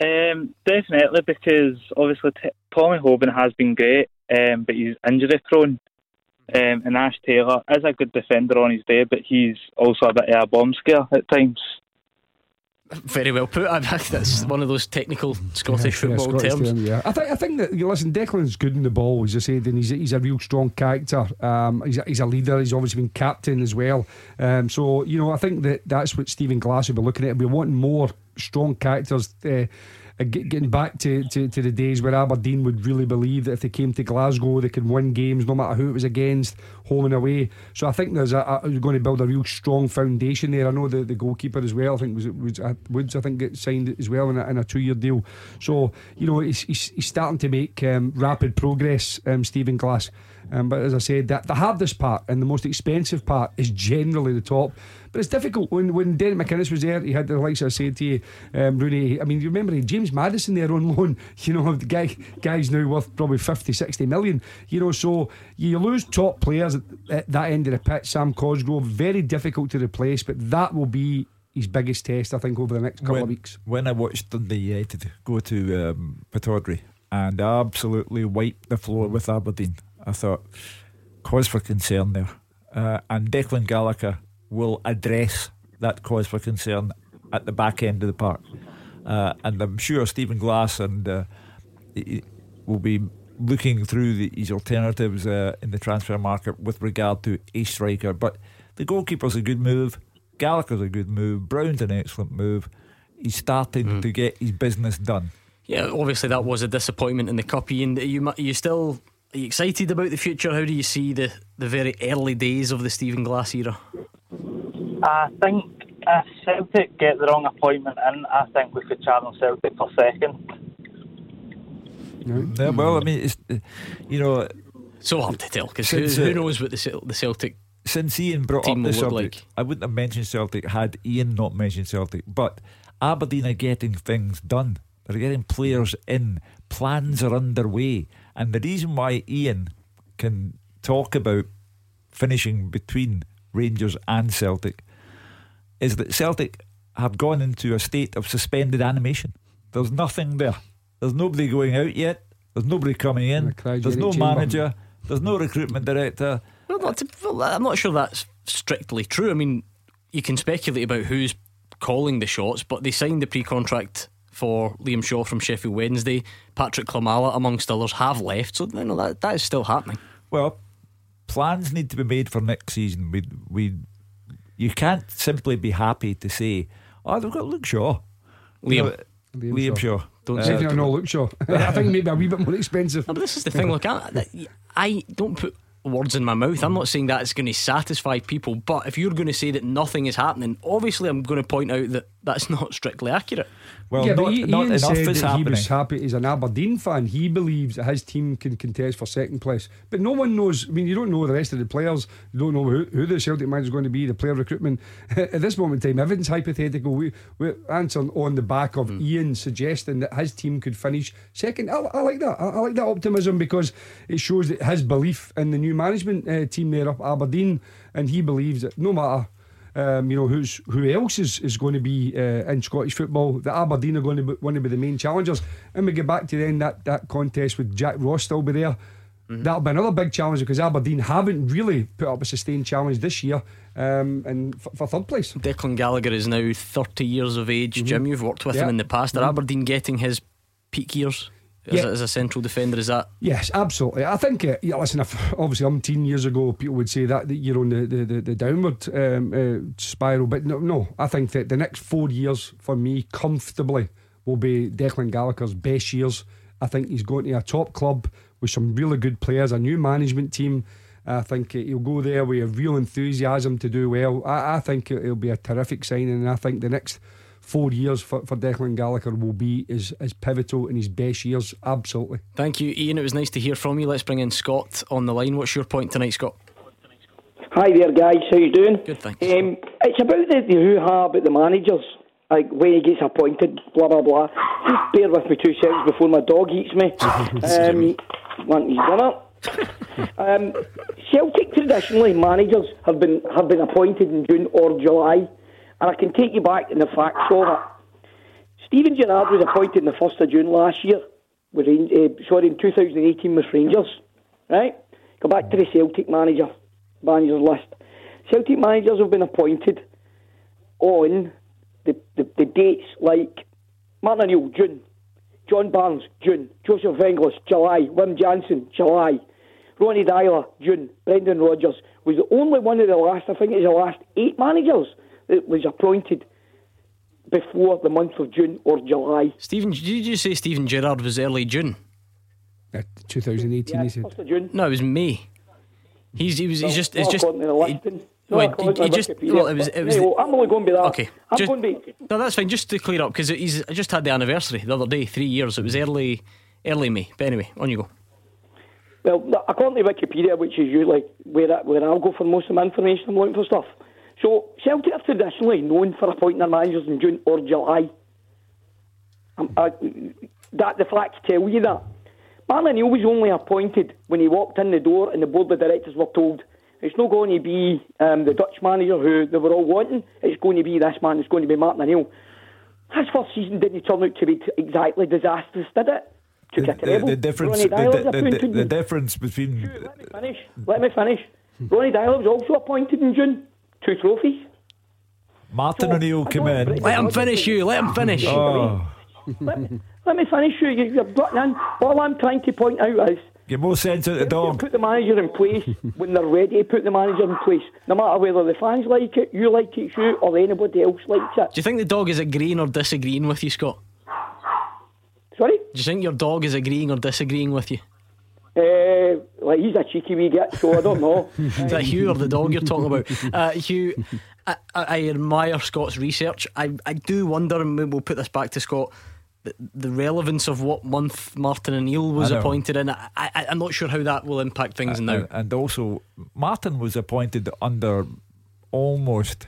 Um, definitely, because obviously t- Tommy Hoban has been great, um, but he's injury prone. Um, and Ash Taylor is a good defender on his day, but he's also a bit of a bomb scare at times. Very well put. I think that's one of those technical Scottish Yeah, yeah, football Scottish terms. term, yeah. I think I think that you listen, Declan's good in the ball, as I said, and he's he's a real strong character. Um, he's a, he's a leader. He's obviously been captain as well. Um, so you know, I think that that's what Stephen Glass will be looking at. We want more strong characters. Uh, getting back to, to, to the days where Aberdeen would really believe that if they came to Glasgow, they could win games no matter who it was against, home and away. So I think there's a, a going to build a real strong foundation there. I know the, the goalkeeper as well. I think was uh, Woods. I think get signed as well in a, in a two year deal. So you know he's, he's, he's starting to make um, rapid progress. Um, Stephen Glass. Um, but as I said, that the hardest part and the most expensive part is generally the top. But it's difficult when when Derek McInnes was there. He had the likes I said to you, um, Rooney. I mean, you remember James Maddison there on loan. You know, the guy guy's now worth probably 50, 60 million. You know, so you lose top players at, at that end of the pitch. Sam Cosgrove very difficult to replace, but that will be his biggest test, I think, over the next couple when, of weeks. When I watched Dundee United go to um, Pittodrie and absolutely wipe the floor with Aberdeen, I thought, cause for concern there. Uh, and Declan Gallagher will address that cause for concern at the back end of the park. Uh, and I'm sure Stephen Glass and uh, will be looking through the, his alternatives uh, in the transfer market with regard to a striker. But the goalkeeper's a good move. Gallagher's a good move. Brown's an excellent move. He's starting mm. to get his business done. Yeah, obviously that was a disappointment in the cup. And you you still are you excited about the future? How do you see the the very early days of the Stephen Glass era? I think if Celtic get the wrong appointment in, I think we could challenge Celtic for second. Yeah, well, I mean, it's you know, so hard to tell because who, who, uh, knows what the the Celtic since Ian brought up the Celtic, like. I wouldn't have mentioned Celtic had Ian not mentioned Celtic. But Aberdeen are getting things done. They're getting players in. Plans are underway. And the reason why Ian can talk about finishing between Rangers and Celtic is that Celtic have gone into a state of suspended animation. There's nothing there. There's nobody going out yet. There's nobody coming in. There's no manager. There's no recruitment director. Well, not to, well, I'm not sure that's strictly true. I mean, you can speculate about who's calling the shots, but they signed the pre-contract for Liam Shaw from Sheffield Wednesday. Patrick Klimala, amongst others, have left, so you know, that that is still happening. Well, plans need to be made for next season. We we you can't simply be happy to say, "Oh, they've got Luke Shaw." Liam. You know, Liam, Liam Shaw. Shaw. Don't uh, say no Luke Shaw. I think maybe a wee bit more expensive. No, but this is the thing. Look, I, I don't put words in my mouth. I'm not saying that it's going to satisfy people, but if you're going to say that nothing is happening, obviously I'm going to point out that that's not strictly accurate. Well, yeah, not, he, not Ian enough said is happening. He was happy. He's an Aberdeen fan. He believes that his team can contest for second place. But no one knows. I mean, you don't know the rest of the players. You don't know who, who the Celtic manager is going to be. The player recruitment at this moment in time, everything's hypothetical. We, we're answering on the back of mm. Ian suggesting that his team could finish second. I, I like that. I, I, like that optimism because it shows that his belief in the new management uh, team there up Aberdeen, and he believes that no matter um, you know who's who else is, is going to be uh, in Scottish football. The Aberdeen are going to be, want to be the main challengers, and we get back to then that that contest with Jack Ross still be there. Mm-hmm. That'll be another big challenge because Aberdeen haven't really put up a sustained challenge this year um, and for, for third place. Declan Gallagher is now 30 years of age. Mm-hmm. Jim, you've worked with him in the past. Are mm-hmm. Aberdeen getting his peak years? As, yeah. a, as a central defender. Is that? Yes, absolutely. I think. Uh, yeah, listen, if, obviously, umpteen years ago, people would say that, that you're on the the, the, the downward um, uh, spiral, but no, no. I think that the next four years for me, comfortably, will be Declan Gallagher's best years. I think he's going to a top club with some really good players, a new management team. I think he'll go there with a real enthusiasm to do well. I, I think it'll be a terrific signing, and I think the next four years for, for Declan Gallagher will be his, his pivotal in his best years. Absolutely. Thank you, Ian. It was nice to hear from you. Let's bring in Scott on the line. What's your point tonight, Scott? Hi there, guys. How you doing? Good, thanks. Um, it's about the, the hoo-ha about the managers. Like when he gets appointed, blah blah blah. Just bear with me two seconds before my dog eats me. um, one, he's done it. um, Celtic traditionally managers have been have been appointed in June or July. And I can take you back in the facts of it. Steven Gerrard was appointed on the 1st of June last year, with, uh, sorry, in 2018 with Rangers, right? Go back to the Celtic manager, managers list. Celtic managers have been appointed on the, the, the dates like Martin O'Neill, June, John Barnes, June, Jozef Vengloš, July, Wim Jansen, July, Ronnie Deila, June, Brendan Rodgers was the only one of the last, I think it's the last eight managers that was appointed before the month of June or July. Stephen, did you say Steven Gerrard was early June? Uh, 2018, Yeah, he said. first June. No, it was May. He's he was he's just it's Not just according to the listing. Not wait, according he just well it was it was anyway, I'm only going to be that. Okay, I'm just- going to be. no that's fine just to clear up because he's I just had the anniversary the other day three years it was early early May but anyway on you go Well, no, according to Wikipedia, which is usually where I, where I'll go for most of my information, I'm looking for stuff. So Celtic are traditionally known for appointing their managers in June or July. Um, I, that the facts tell you that. Martin O'Neill was only appointed when he walked in the door, and the board of directors were told it's not going to be um, the Dutch manager who they were all wanting. It's going to be this man. It's going to be Martin O'Neill. His first season didn't turn out to be t- exactly disastrous, did it? Took a The, the difference, the, the, the, the difference between let me finish. Let me finish. Ronnie Deila was also appointed in June. Two trophies. Martin O'Neill come in. let him finish you let him finish Oh, let, me, let me finish you. you you're butting in. All I'm trying to point out is get more sense out the dog. put the manager in place when they're ready to put the manager in place. No matter whether the fans like it, you like it, you, or anybody else likes it. do you think the dog is agreeing or disagreeing with you Scott Sorry? do you think your dog is agreeing or disagreeing with you Uh, like he's a cheeky wee git, so I don't know. is that Hugh or the dog you're talking about? Uh, Hugh I, I, I admire Scott's research. I, I do wonder and we'll put this back to Scott the, the relevance of what month Martin O'Neill was appointed in. I, I, I'm not sure how that will impact things now. And, and also, Martin was appointed under almost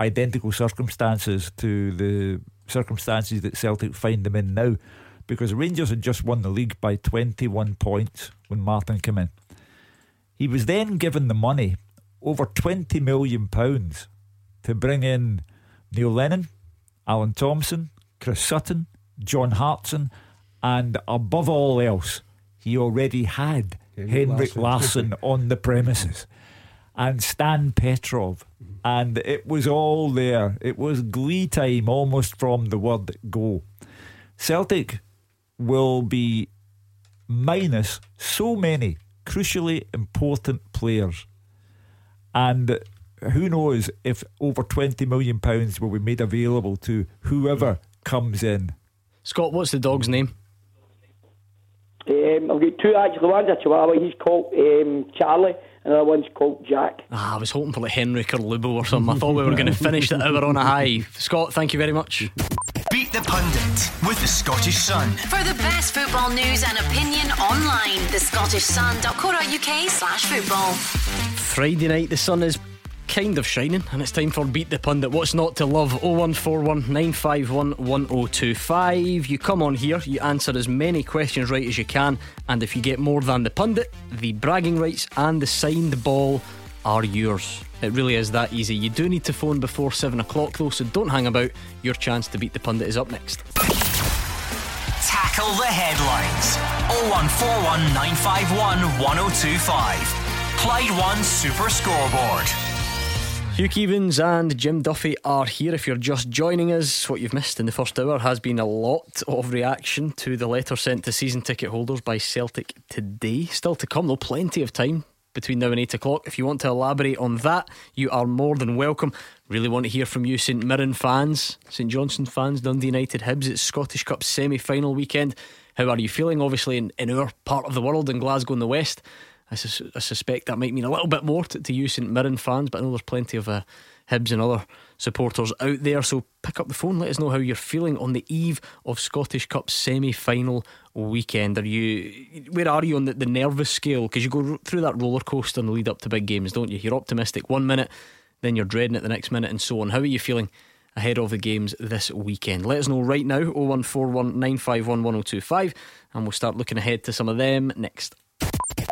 identical circumstances to the circumstances that Celtic find them in now, because Rangers had just won the league by 21 points when Martin came in. He was then given the money, over 20 million pounds, to bring in Neil Lennon, Alan Thompson, Chris Sutton, John Hartson, and above all else, he already had Henrik. Larsson on the premises and Stan Petrov. And it was all there. It was glee time almost from the word go. Celtic will be minus so many crucially important players. And who knows if over £20 million pounds will be made available to whoever comes in. Scott what's the dog's name Um, I've got two actually. One's a Chihuahua. He's called um, Charlie, and the other one's called Jack. Ah, I was hoping for like Henrik or Lubo or something. I thought we were going to finish the hour on a high. Scott, thank you very much. Beat the Pundit with the Scottish Sun. For the best football news and opinion online, thescottishsun.co.uk slash football. Friday night, the sun is kind of shining, and it's time for Beat the Pundit. What's not to love? 0141 951 1025. You come on here, you answer as many questions right as you can, and if you get more than the pundit, the bragging rights and the signed ball are yours. It really is that easy. You do need to phone before 7 o'clock though, so don't hang about. Your chance to beat the pundit is up next. Tackle the headlines. 0141 951 1025. Clyde One Super Scoreboard. Hugh Keevins and Jim Duffy are here. If you're just joining us, what you've missed in the first hour has been a lot of reaction to the letter sent to season ticket holders by Celtic today. Still to come, though, plenty of time between now and 8 o'clock. If you want to elaborate on that, you are more than welcome. Really want to hear from you, St Mirren fans, St Johnstone fans, Dundee United Hibs. It's Scottish Cup semi final weekend. How are you feeling? Obviously, in, in our part of the world, in Glasgow in the West. I, I suspect that might mean a little bit more to, to you St Mirren fans, but I know there's plenty of uh, Hibs and other supporters out there. So pick up the phone, let us know how you're feeling on the eve of Scottish Cup semi final weekend. Are you where are you on the, the nervous scale? Because you go through that roller coaster in the lead up to big games, don't you? You're optimistic one minute, then you're dreading it the next minute, and so on. How are you feeling? Ahead of the games this weekend. Let us know right now 0141 951 1025 and we'll start looking ahead to some of them next.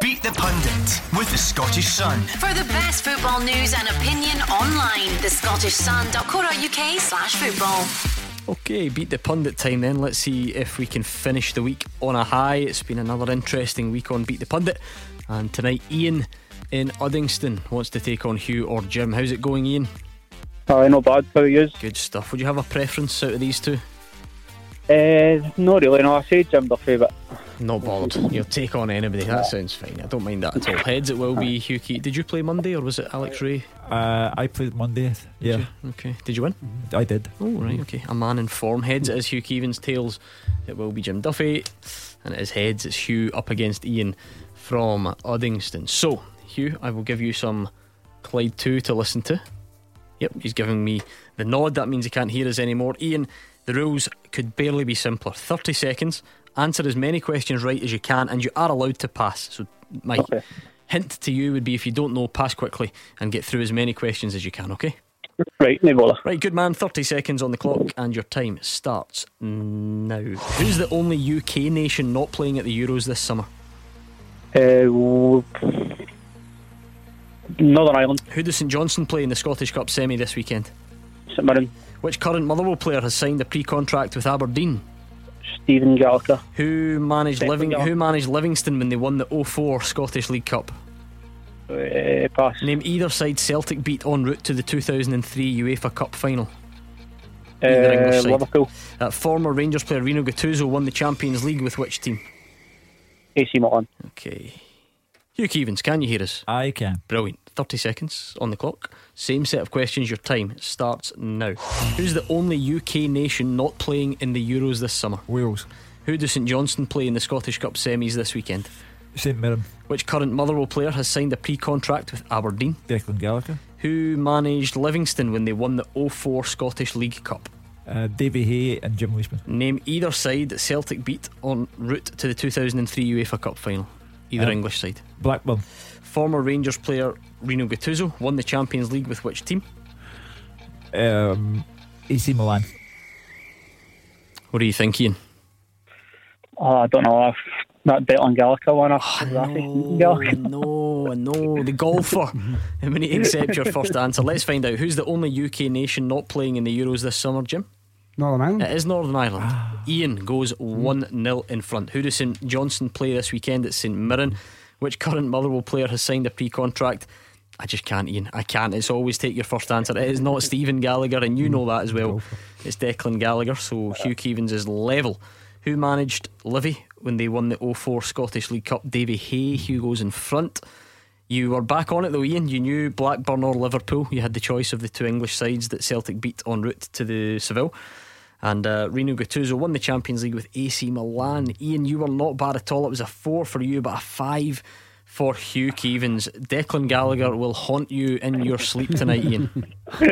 Beat the Pundit with the Scottish Sun. For the best football news and opinion online, thescottishsun.co.uk slash football. Okay, beat the pundit time then. Let's see if we can finish the week on a high. It's been another interesting week on Beat the Pundit. And tonight, Ian in Uddingston wants to take on Hugh or Jim. How's it going, Ian? Aye, not bad. How are you? Good stuff. Would you have a preference out of these two? Uh, not really, no. I say Jim Duffy, but Not bothered. You'll take on anybody. That sounds fine. I don't mind that at all. Heads, it will be Hugh Key. Did you play Monday or was it Alex Ray? Uh, I played Monday. Yeah, you? Okay. Did you win? I did. Oh, right. Okay. A man in form. Heads, it is Hugh Keevins. Tails, it will be Jim Duffy. And it is heads, it's Hugh up against Ian from Uddingston. So, Hugh, I will give you some Clyde 2 to listen to. Yep, he's giving me the nod. That means he can't hear us anymore. Ian, the rules could barely be simpler. 30 seconds, answer as many questions right as you can, and you are allowed to pass. So, my okay. hint to you would be if you don't know, pass quickly and get through as many questions as you can, okay? Right, no bother. Right, good man. 30 seconds on the clock, and your time starts now. Who's the only UK nation not playing at the Euros this summer? Uh, Northern Ireland. Who does St Johnstone play in the Scottish Cup semi this weekend? St Mirren. Which current Motherwell player has signed a pre-contract with Aberdeen? Stephen Gallagher. Who managed Living? Who managed Livingston when they won the 04 Scottish League Cup? Uh, pass. Name either side Celtic beat en route to the 2003 UEFA Cup final. Uh, Liverpool. Uh, former Rangers player Rino Gattuso won the Champions League with which team? AC Milan. Okay. Hugh Keevins, can you hear us? I can. Brilliant. 30 seconds on the clock. Same set of questions. Your time starts now. Who's the only UK nation not playing in the Euros this summer? Wales. Who does St Johnstone play in the Scottish Cup semis this weekend? St Mirren. Which current Motherwell player has signed a pre contract with Aberdeen? Declan Gallagher. Who managed Livingston when they won the 04 Scottish League Cup? Uh, Davy Hay and Jim Leishman. Name either side that Celtic beat en route to the 2003 UEFA Cup final. Either um, English side. Blackburn. Former Rangers player Rino Gattuso won the Champions League with which team? Um, AC Milan. What are you thinking? Oh, I don't know. If that bet on Gallagher one. Oh, no, no, no. The golfer. we need to accept your first answer. Let's find out who's the only UK nation not playing in the Euros this summer, Jim? Northern Ireland. It is Northern Ireland. Ah. Ian goes 1 0 in front. Who does St Johnstone play this weekend at St Mirren? Which current Motherwell player has signed a pre contract? I just can't, Ian. I can't. It's always take your first answer. It is not Stephen Gallagher, and you know that as well. It's Declan Gallagher, so Hugh Keevins is level. Who managed Livy when they won the 04 Scottish League Cup? Davy Hay, Hugh goes in front. You were back on it though, Ian. You knew Blackburn or Liverpool. You had the choice of the two English sides that Celtic beat en route to the Seville. And uh, Rino Gattuso won the Champions League with AC Milan. Ian, you were not bad at all. It was a four for you, but a five for Hugh Keevins. Declan Gallagher will haunt you in your sleep tonight, Ian.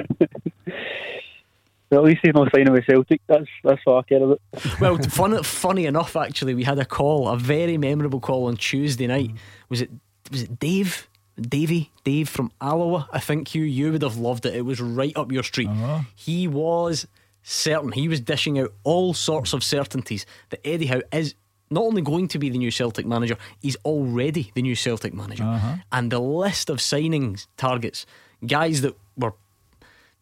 Well, at least he's not signing with Celtic. That's that's what I care about. well, fun, funny enough, actually, we had a call, a very memorable call on Tuesday night. Was it was it Dave? Davey, Dave from Alloa, I think you you would have loved it. It was right up your street. Uh-huh. He was certain. He was dishing out all sorts of certainties that Eddie Howe is not only going to be the new Celtic manager, he's already the new Celtic manager. Uh-huh. And the list of signings targets, guys that were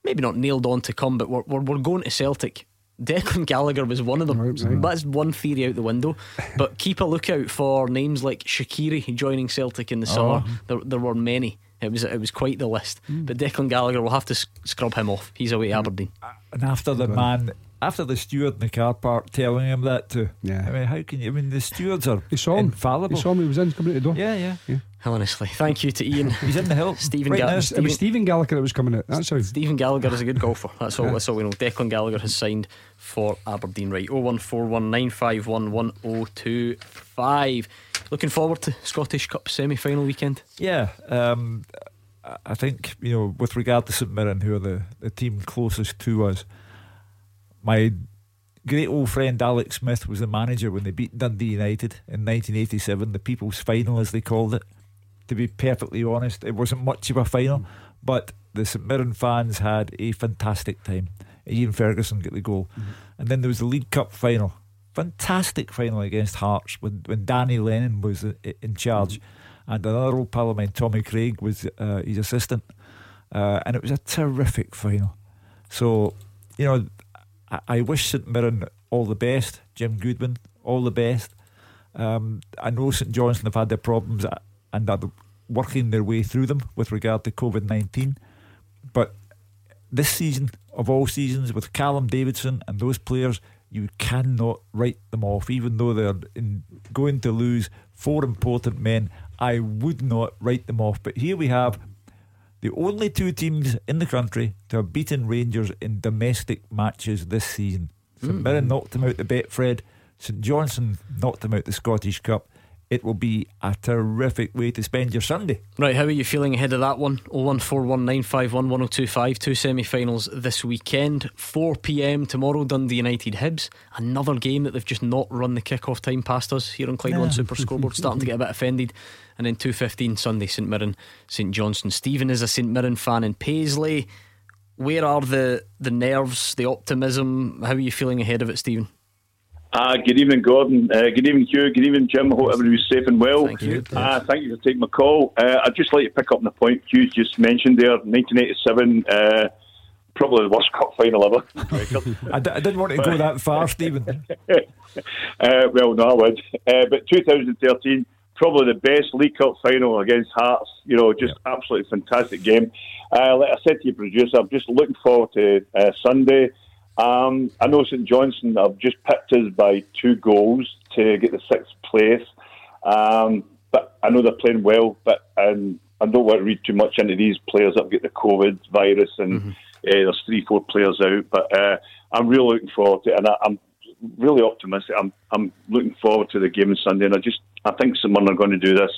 maybe not nailed on to come, but were, were, were going to Celtic. Declan Gallagher was one of them. Right, That's one theory out the window. But keep a lookout for names like Shaqiri joining Celtic in the summer. Oh. There, there were many. It was it was quite the list. Mm. But Declan Gallagher will have to scrub him off. He's away at Aberdeen. And after the man, after the steward in the car park telling him that too. Yeah. I mean, how can you? I mean, the stewards are he saw him. infallible. He saw him. He was in coming out the door. Yeah, yeah, yeah. Honestly, thank you to Ian. He's in the help. Stephen, right Ga- Stephen, it was Stephen Gallagher that was coming out. That's how. Stephen Gallagher is a good golfer. That's all. That's all we know. Declan Gallagher has signed for Aberdeen. Right, oh one four one nine five one one oh two five. Looking forward to Scottish Cup semi final weekend. Yeah, um, I think you know with regard to St Mirren, who are the the team closest to us. My great old friend Alex Smith was the manager when they beat Dundee United in 1987, the People's Final as they called it. To be perfectly honest, it wasn't much of a final, but the St Mirren fans had a fantastic time. Ian Ferguson got the goal, mm-hmm. and then there was the League Cup final, fantastic final against Hearts when when Danny Lennon was in charge, mm-hmm. And another old pal of mine, Tommy Craig, was uh, his assistant, uh, and it was a terrific final. So you know I, I wish St Mirren all the best. Jim Goodwin, all the best. Um, I know St Johnstone have had their problems and are working their way through them with regard to COVID 19. But this season, of all seasons, with Callum Davidson and those players, you cannot write them off, even though they're in, going to lose four important men. I would not write them off. But here we have the only two teams in the country to have beaten Rangers in domestic matches this season. St Mm. Mirren knocked them out the Betfred. St Johnstone knocked them out the Scottish Cup. It will be a terrific way to spend your Sunday. Right, how are you feeling ahead of that one? 01419511025, two semi finals this weekend. 4 pm tomorrow, Dundee United Hibs. Another game that they've just not run the kick-off time past us here on Clyde One Super Scoreboard, starting to get a bit offended. And then 2.15 Sunday, St Mirren, St Johnstone. Stephen is a St Mirren fan in Paisley. Where are the, the nerves, the optimism? How are you feeling ahead of it, Stephen? Uh, good evening, Gordon. Uh, good evening, Hugh. Good evening, Jim. I hope everybody's safe and well. Thank you. Uh, thank you for taking my call. Uh, I'd just like to pick up on the point Hugh just mentioned there 1987, uh, probably the worst cup final ever. I, d- I didn't want to go that far, Stephen. uh, well, no, I would. Uh, but 2013, probably the best League Cup final against Hearts. You know, just absolutely fantastic game. Uh, like I said to your producer, I'm just looking forward to uh, Sunday. Um, I know St Johnstone have just picked us by two goals to get the sixth place. Um, but I know they're playing well, but um, I don't want to read too much into these players that got the COVID virus and uh, there's three, four players out. But uh, I'm really looking forward to it, and I, I'm really optimistic. I'm I'm looking forward to the game on Sunday, and I just I think someone are going to do this.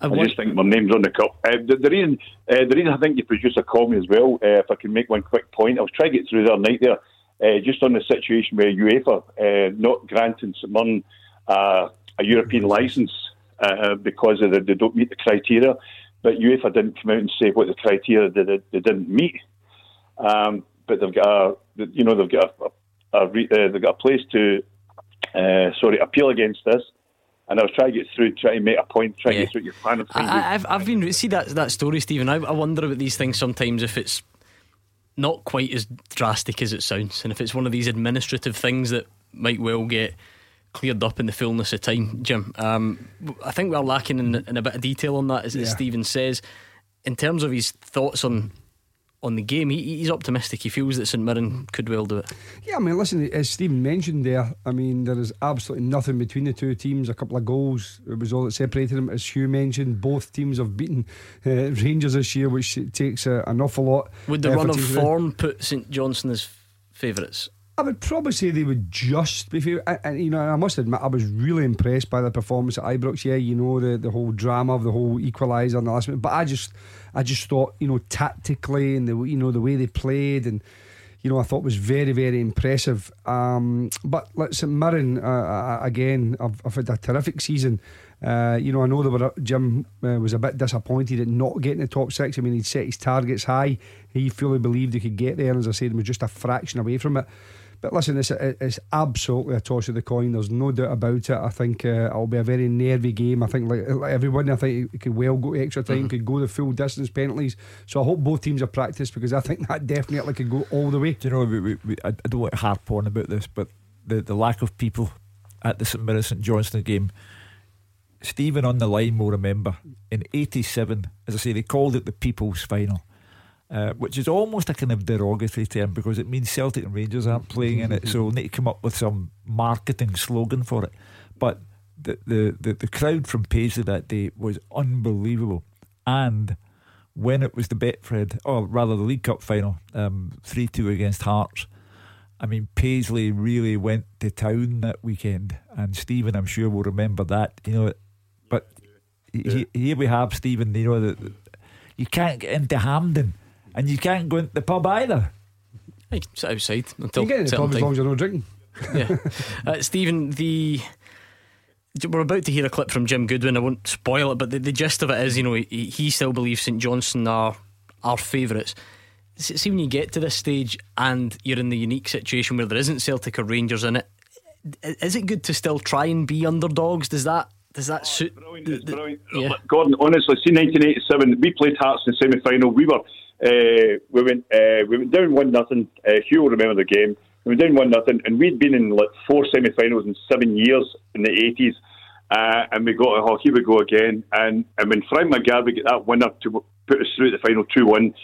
I, want- just think my name's on the cup. Uh, the, the reason uh, the reason I think you your producer called me as well, uh, if I can make one quick point, I was trying to get through the night there, uh, just on the situation where UEFA uh, not granting St Mirren uh, a European licence uh, because of the, they don't meet the criteria. But UEFA didn't come out and say what the criteria they, they, they didn't meet. Um, but they've got a, you know, they've got a, a re, uh, they've got a place to, uh, sorry, appeal against this. And I was trying to get through, trying to make a point, trying to get through your plan. I, I've, I've been see that that story, Stephen. I, I wonder about these things sometimes if it's not quite as drastic as it sounds, and if it's one of these administrative things that might well get cleared up in the fullness of time. Jim, um, I think we're lacking in, in a bit of detail on that, as, as Stephen says. In terms of his thoughts on on the game, he, he's optimistic. He feels that St Mirren could well do it. Yeah, I mean, listen, as Stephen mentioned there, I mean, there is absolutely nothing between the two teams. A couple of goals, it was all that separated them. As Hugh mentioned, both teams have beaten uh, Rangers this year, which takes uh, an awful lot. Would the uh, run of form put St Johnstone as favourites? I would probably say they would just be. And, and, you know, I must admit, I was really impressed by the performance at Ibrox. Yeah, you know the the whole drama of the whole equaliser in the last minute. But I just, I just thought, you know, tactically and the you know the way they played and. You know, I thought was very, very impressive. Um, but let St Mirren uh, uh, again. I've, I've had a terrific season. Uh, you know, I know they were Jim uh, was a bit disappointed at not getting the top six. I mean, he'd set his targets high. He fully believed he could get there, and as I said, he was just a fraction away from it. But listen, it's, it's absolutely a toss of the coin. There's no doubt about it. I think uh, it'll be a very nervy game. I think, like, like everyone, I think it could well go to extra time, could go the full distance penalties. So I hope both teams are practiced because I think that definitely could go all the way. Do you know, we, we, we, I don't want to harp on about this, but the, the lack of people at the St Mirren St Johnstone game. Stephen on the line will remember in '87, as I say, they called it the People's Final, uh, which is almost a kind of derogatory term because it means Celtic and Rangers aren't playing in it, so we'll need to come up with some marketing slogan for it. But the the the, the crowd from Paisley that day was unbelievable, and when it was the Betfred, or rather the League Cup final, three two against Hearts. I mean, Paisley really went to town that weekend, and Stephen, I'm sure, will remember that. You know, but he, here we have Stephen. You know that you can't get into Hampden, and you can't go into the pub either. Hey, sit outside until You get in the certain pub as time. long as you're not drinking. yeah. Uh, Stephen, the we're about to hear a clip from Jim Goodwin. I won't spoil it, but the, the gist of it is, you know, he, he still believes St Johnstone are our favourites. S- See, when you get to this stage and you're in the unique situation where there isn't Celtic or Rangers in it, is it good to still try and be underdogs? Does that does that suit? the- the- yeah. Gordon, honestly, see 1987, we played Hearts in the semi final. We were, uh, we went, uh, we went down one nothing. Uh, Hugh will remember the game. We went down one nothing, and we'd been in like four semi finals in seven years in the 80s. Uh, and we got, oh, here we go again. And, and when Frank McGarvey get that winner to put us through the final 2 1,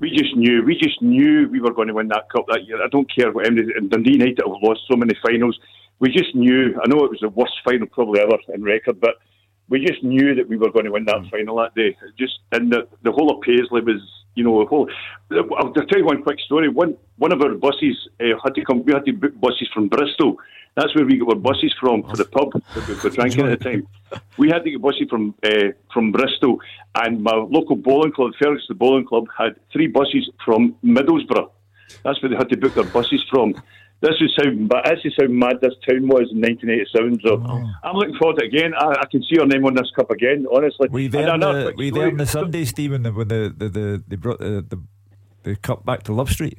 we just knew, we just knew we were going to win that cup that year. I don't care what, anybody and Dundee United have lost so many finals. We just knew, I know it was the worst final probably ever in record, but we just knew that we were going to win that mm. final that day. Just and the, the whole of Paisley was, you know, whole. I'll tell you one quick story. One one of our buses uh, had to come. We had to book buses from Bristol that's where we got our buses from for the pub that we were drinking at the time. We had to get buses from uh, from Bristol, and my local bowling club, Ferguson Bowling Club, had three buses from Middlesbrough. That's where they had to book their buses from. This is how but this is how mad this town was in 1987. So oh. I'm looking forward to it again. I, I, can see your name on this cup again. Honestly, we you there, on the, were there on the Sunday, Stephen, when the the, the, they brought the, the the cup back to Love Street?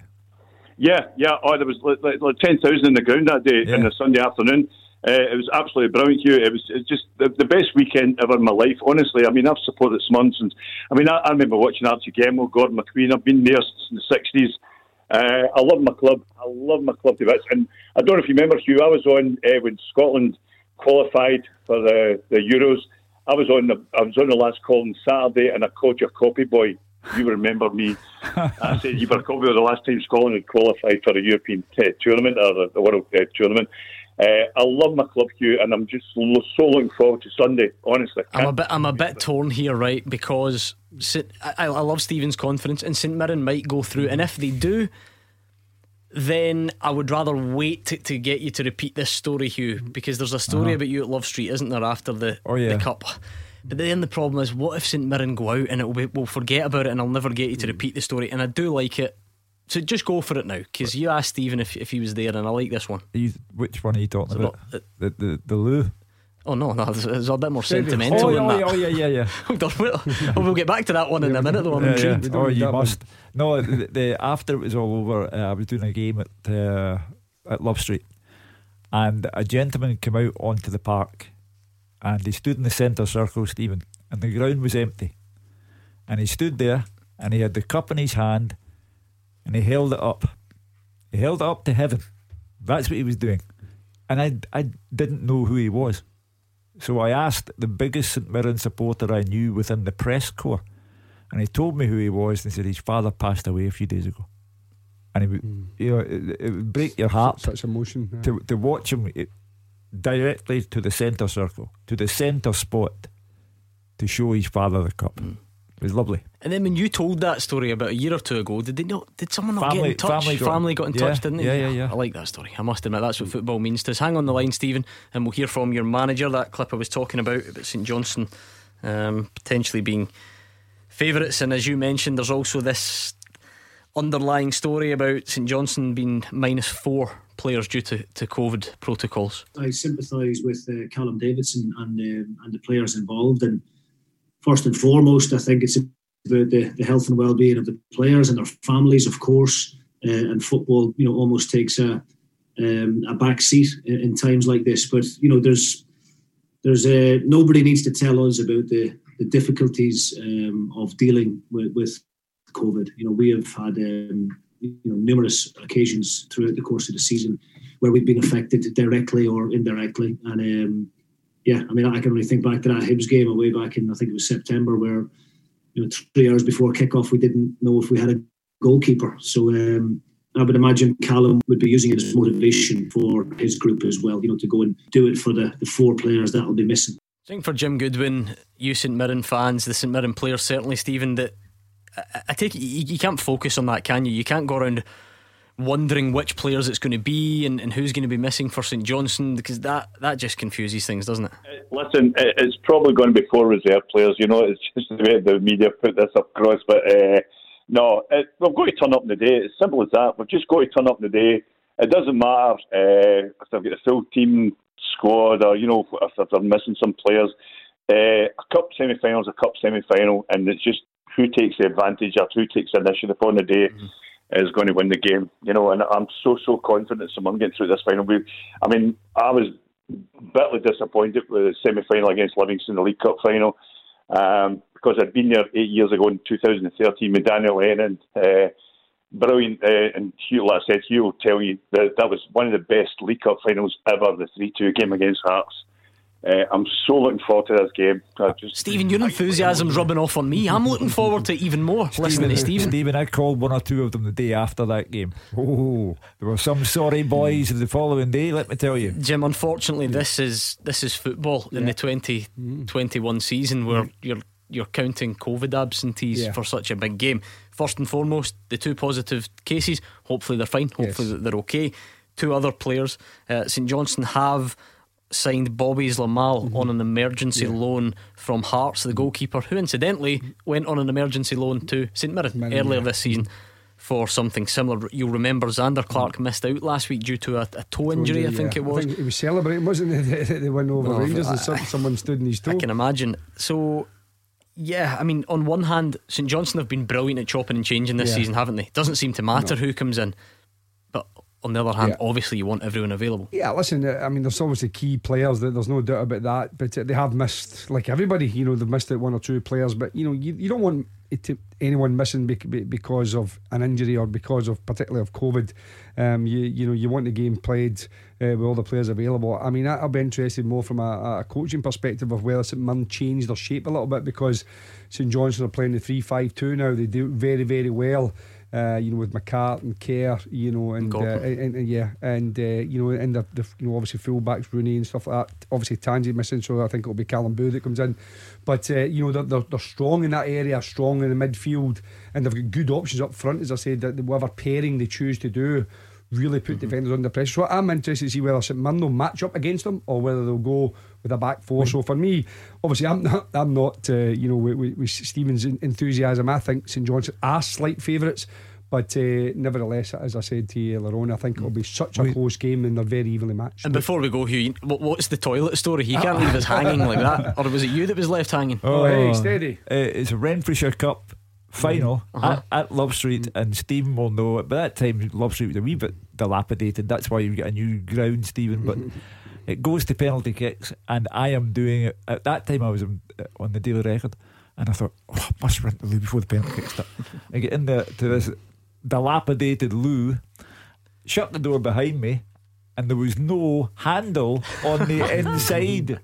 Yeah, yeah. Oh, there was like, like, like 10,000 in the ground that day yeah. in the Sunday afternoon. Uh, it was absolutely brilliant, Hugh. It was, it was just the, the, best weekend ever in my life, honestly. I mean, I've supported Smuns, and I mean, I, I remember watching Archie Gemmill, Gordon McQueen. I've been there since the 60s. Uh, I love my club. I love my club to bits. And I don't know if you remember, Hugh, I was on uh, when Scotland qualified for the, the Euros. I was on the I was on the last call on Saturday, and I called your copy boy you remember me. I said you were probably the last time Scotland had qualified for a European t- tournament or the World uh, Tournament. Uh, I love my club, Hugh, and I'm just so looking forward to Sunday. Honestly, I'm a bit, I'm a bit torn here, right? Because I, I love Stephen's confidence, and St Mirren might go through, and if they do, then I would rather wait to, to get you to repeat this story, Hugh, because there's a story uh-huh. about you at Love Street, isn't there? After the oh, yeah. the cup. But then the problem is, what if St Mirren go out and it will be, we'll forget about it and I'll never get you to hmm. repeat the story? And I do like it. So just go for it now, because you asked Stephen if, if he was there, and I like this one. which one are you talking about? the, the the Lou. Oh no, no, there's, a bit more sentimental oh, than oh, that. Oh yeah, yeah, yeah. Hold on, we'll, oh, we'll get back to that one in a minute, though. I'm yeah, intrigued. Yeah. Oh, you must. No, the, the, after it was all over, uh, I was doing a game at uh, at Love Street, and a gentleman came out onto the park, and he stood in the centre circle, Stephen, and the ground was empty. And he stood there and he had the cup in his hand and he held it up. He held it up to heaven. That's what he was doing. And I, I didn't know who he was. So I asked the biggest St Mirren supporter I knew within the press corps. And he told me who he was and he said his father passed away a few days ago. And he would, mm. you know, it, it, would break your heart. Such emotion. Yeah. To, to watch him it, directly to the centre circle, to the centre spot to show his father the cup. Mm. It was lovely. And then when you told that story about a year or two ago, did they not? Did someone not family, get in touch? Family got, family got in yeah, touch, didn't they? Yeah, yeah, yeah. I like that story. I must admit, that's what football means to us. Hang on the line, Stephen, and we'll hear from your manager. That clip I was talking about about St Johnstone um, potentially being favourites, and as you mentioned, there's also this underlying story about St Johnstone being minus four players due to, to COVID protocols. I sympathise with uh, Callum Davidson and um, and the players involved, and first and foremost, I think it's about the, the health and well-being of the players and their families, of course. Uh, and football, you know, almost takes a um, a back seat in, in, times like this. But you know, there's there's a, nobody needs to tell us about the the difficulties um, of dealing with, with COVID. You know, we have had um, you know numerous occasions throughout the course of the season where we've been affected directly or indirectly, and um, yeah, I mean, I can only think back to that Hibs game away back in I think it was September, where you know three hours before kickoff we didn't know if we had a goalkeeper. So um, I would imagine Callum would be using it as motivation for his group as well. You know, to go and do it for the the four players that will be missing. I think for Jim Goodwin, you St Mirren fans, the St Mirren players, certainly Stephen, that I, I take you, you can't focus on that, can you? You can't go around wondering which players it's going to be and, and who's going to be missing for St Johnstone because that, that just confuses things, doesn't it? Uh, listen, it's probably going to be four reserve players. You know, it's just the way the media put this across. But uh, no, it, we've got to turn up in the day. It's simple as that. We've just got to turn up in the day. It doesn't matter uh, if they've got a full team squad or, you know, if, if they're missing some players. Uh, a cup semi final is a cup semi final, and it's just who takes the advantage or who takes the initiative on the day. Mm-hmm is going to win the game. You know, and I'm so so confident someone getting through this final. We, I mean, I was bitterly disappointed with the semi final against Livingston, the League Cup final, um, because I'd been there eight years ago in 2013 with Daniel Lennon. Uh, brilliant, uh, and Hugh, like I said, Hugh will tell you that that was one of the best League Cup finals ever. The three-two game against Hearts. Uh, I'm so looking forward to this game. Just, Stephen, your enthusiasm's rubbing off on me. I'm looking forward to even more listening to Stephen. Stephen, I called one or two of them the day after that game. Oh, there were some sorry boys the following day. Let me tell you, Jim. Unfortunately, this is this is football in the 2021 season where you're you're counting COVID absentees Yeah. for such a big game. First and foremost, the two positive cases. Hopefully they're fine. Hopefully Yes. they're okay. Two other players, uh, St Johnstone have signed Bobby Zlamal Mm-hmm. on an emergency loan from Hearts, the goalkeeper, who incidentally went on an emergency loan to St Mirren Mirren, earlier yeah. this season. For something similar, you'll remember Zander Clark missed out last week due to a, a toe injury. I think yeah. it was. Think he was celebrating, wasn't it? The, the win over Oh, Rangers, I- and some, someone stood in his toe. I can imagine. So, yeah, I mean, on one hand, St Johnstone have been brilliant at chopping and changing this Yeah. season, haven't they? Doesn't seem to matter who comes in. On the other hand, Yeah. obviously, you want everyone available. Yeah, listen, uh, I mean, there's obviously key players, that there's no doubt about that, but uh, they have missed, like everybody, you know, they've missed out one or two players, but, you know, you, you don't want it to, anyone missing bec- be- because of an injury or because of, particularly of COVID. Um, you, you know, you want the game played uh, with all the players available. I mean, I'll be interested more from a, a coaching perspective of whether St Mirren changed their shape a little bit because St Johnstone are playing the 3 5 2 now. They do very, very well. Uh, you know, with McCart and Kerr, you know, and, uh, and, and yeah, and uh, you know, and the, the you know obviously fullbacks Rooney and stuff like that. Obviously Tanser missing, so I think it'll be Callum Booth that comes in. But uh, you know, they're, they're, they're strong in that area, strong in the midfield, and they've got good options up front. As I said, that whatever pairing they choose to do. Really put defenders under pressure. So I'm interested to see whether St Mirren will match up against them or whether they'll go with a back four. So for me, obviously, I'm not, I'm not, uh, you know, with, with, with Stephen's enthusiasm. I think St John's are slight favourites, but uh, nevertheless, as I said to you earlier on, I think it'll be such a close game and they're very evenly matched. And before we go, Hugh, what's the toilet story? He can't leave us hanging like that. Or was it you that was left hanging? Oh, hey, steady. Uh, it's a Renfrewshire Cup final Uh-huh. at, at Love Street, and Stephen will know it. By that time, Love Street was a wee bit dilapidated. That's why you get a new ground, Stephen. But it goes to penalty kicks, and I am doing it. At that time, I was on, on the daily record, and I thought, oh, I must run to the loo before the penalty kicks start. I get in there to this dilapidated loo, shut the door behind me, and there was no handle on the inside.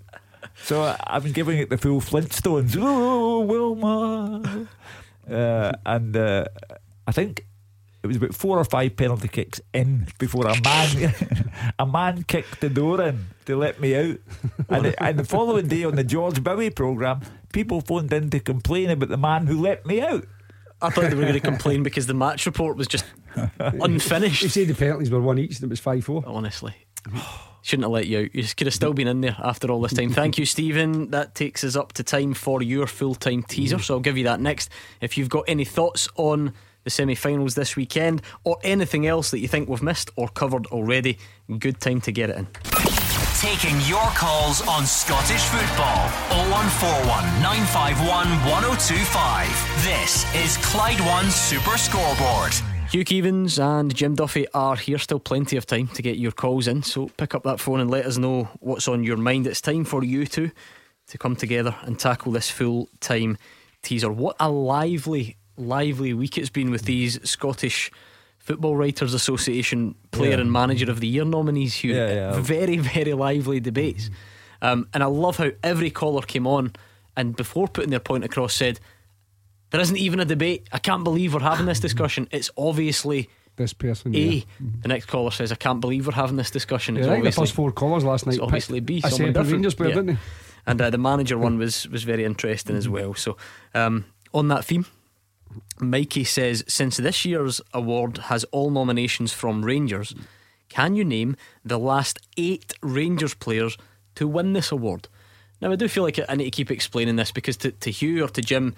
So I- I've been giving it the full Flintstones. Oh, Wilma. Uh, and uh, I think it was about four or five penalty kicks in before a man a man kicked the door in to let me out. And, it- and the following day on the George Bowie programme, people phoned in to complain about the man who let me out. I thought they were going to complain because the match report was just unfinished. He said the penalties were one each and it was 5 4. Honestly. Shouldn't have let you out. You could have still been in there after all this time. Thank you, Stephen. That takes us up to time for your full time teaser. Mm. So I'll give you that next. If you've got any thoughts on the semi finals this weekend or anything else that you think we've missed or covered already, good time to get it in. Taking your calls on Scottish football. 0141 951 1025. This is Clyde One Super Scoreboard. Hugh Keevins and Jim Duffy are here. Still plenty of time to get your calls in. So pick up that phone and let us know what's on your mind. It's time for you two to come together and tackle this full time teaser. What a lively, lively week it's been with these Scottish Football Writers Association Player Yeah. and Manager of the Year nominees, Hugh. Yeah, yeah. Very, very lively debates. Um, and I love how every caller came on and before putting their point across said, there isn't even a debate. I can't believe we're having this discussion. It's obviously This person. A. yeah. The next caller says, I can't believe we're having this discussion. It's Yeah, the first four callers last night. it's obviously B. I said different. Rangers player, Yeah. didn't he? And uh, the manager one was was very interesting as well. So um, on that theme, Mikey says, since this year's award has all nominations from Rangers, can you name the last eight Rangers players to win this award? Now I do feel like I need to keep explaining this because to, to Hugh or to Jim.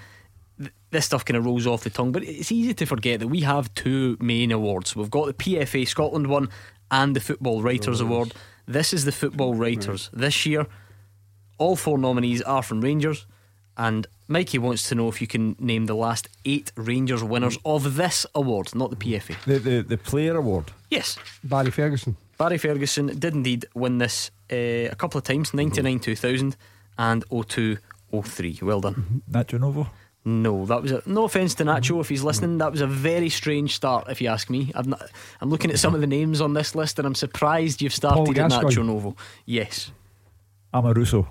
th- This stuff kind of rolls off the tongue, but it's easy to forget that we have two main awards. We've got the PFA Scotland one and the Football Writers Award. This is the Football Writers. This year, all four nominees are from Rangers, and Mikey wants to know if you can name the last eight Rangers winners of this award, not the PFA. The, the, the player award. Yes. Barry Ferguson. Barry Ferguson did indeed win this uh, a couple of times 99 2000 and 02 03. Well done. Nacho Novo. No, that was a, no offence to Nacho if he's listening. That was a very strange start, if you ask me. I'm, not, I'm looking at some of the names on this list and I'm surprised you've started at Gascoigne. Nacho Novo. Yes. Amoruso.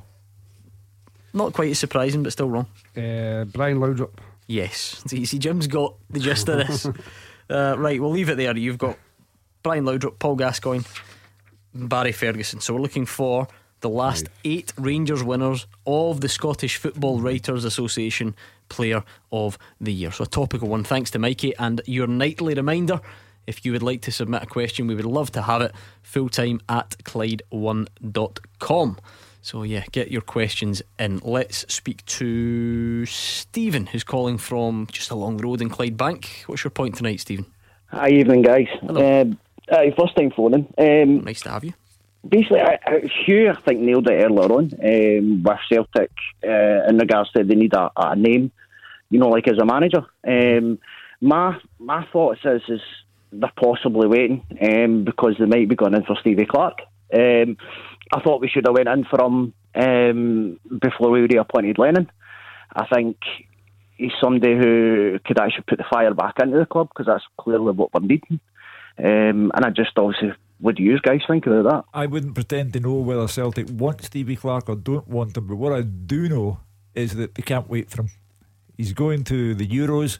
Not quite as surprising, but still wrong. Uh, Brian Laudrup. Yes. See, see, Jim's got the gist of this. uh, right, we'll leave it there. You've got Brian Laudrup, Paul Gascoigne, Barry Ferguson. So we're looking for the last eight Rangers winners of the Scottish Football Writers Association Player of the Year. So a topical one. Thanks to Mikey. And your nightly reminder if you would like to submit a question, we would love to have it full time at Clyde1.com. So, yeah, get your questions in. Let's speak to Stephen, who's calling from just along the road in Clydebank. What's your point tonight, Stephen? Hi, evening, guys. Um, uh, first time phoning. Um, nice to have you. Basically, I, I, Hugh, I think, nailed it earlier on um, with Celtic uh, in regards to they need a, a, name, you know, like as a manager. Um, my my thoughts is, is they're possibly waiting um, because they might be going in for Stevie Clarke. Um, I thought we should have went in for him um, before we reappointed Lennon. I think he's somebody who could actually put the fire back into the club because that's clearly what we're needing. Um, and I just obviously, what do you guys think about that? I wouldn't pretend to know whether Celtic want Stevie Clarke or don't want him, but what I do know is that they can't wait for him. He's going to the Euros,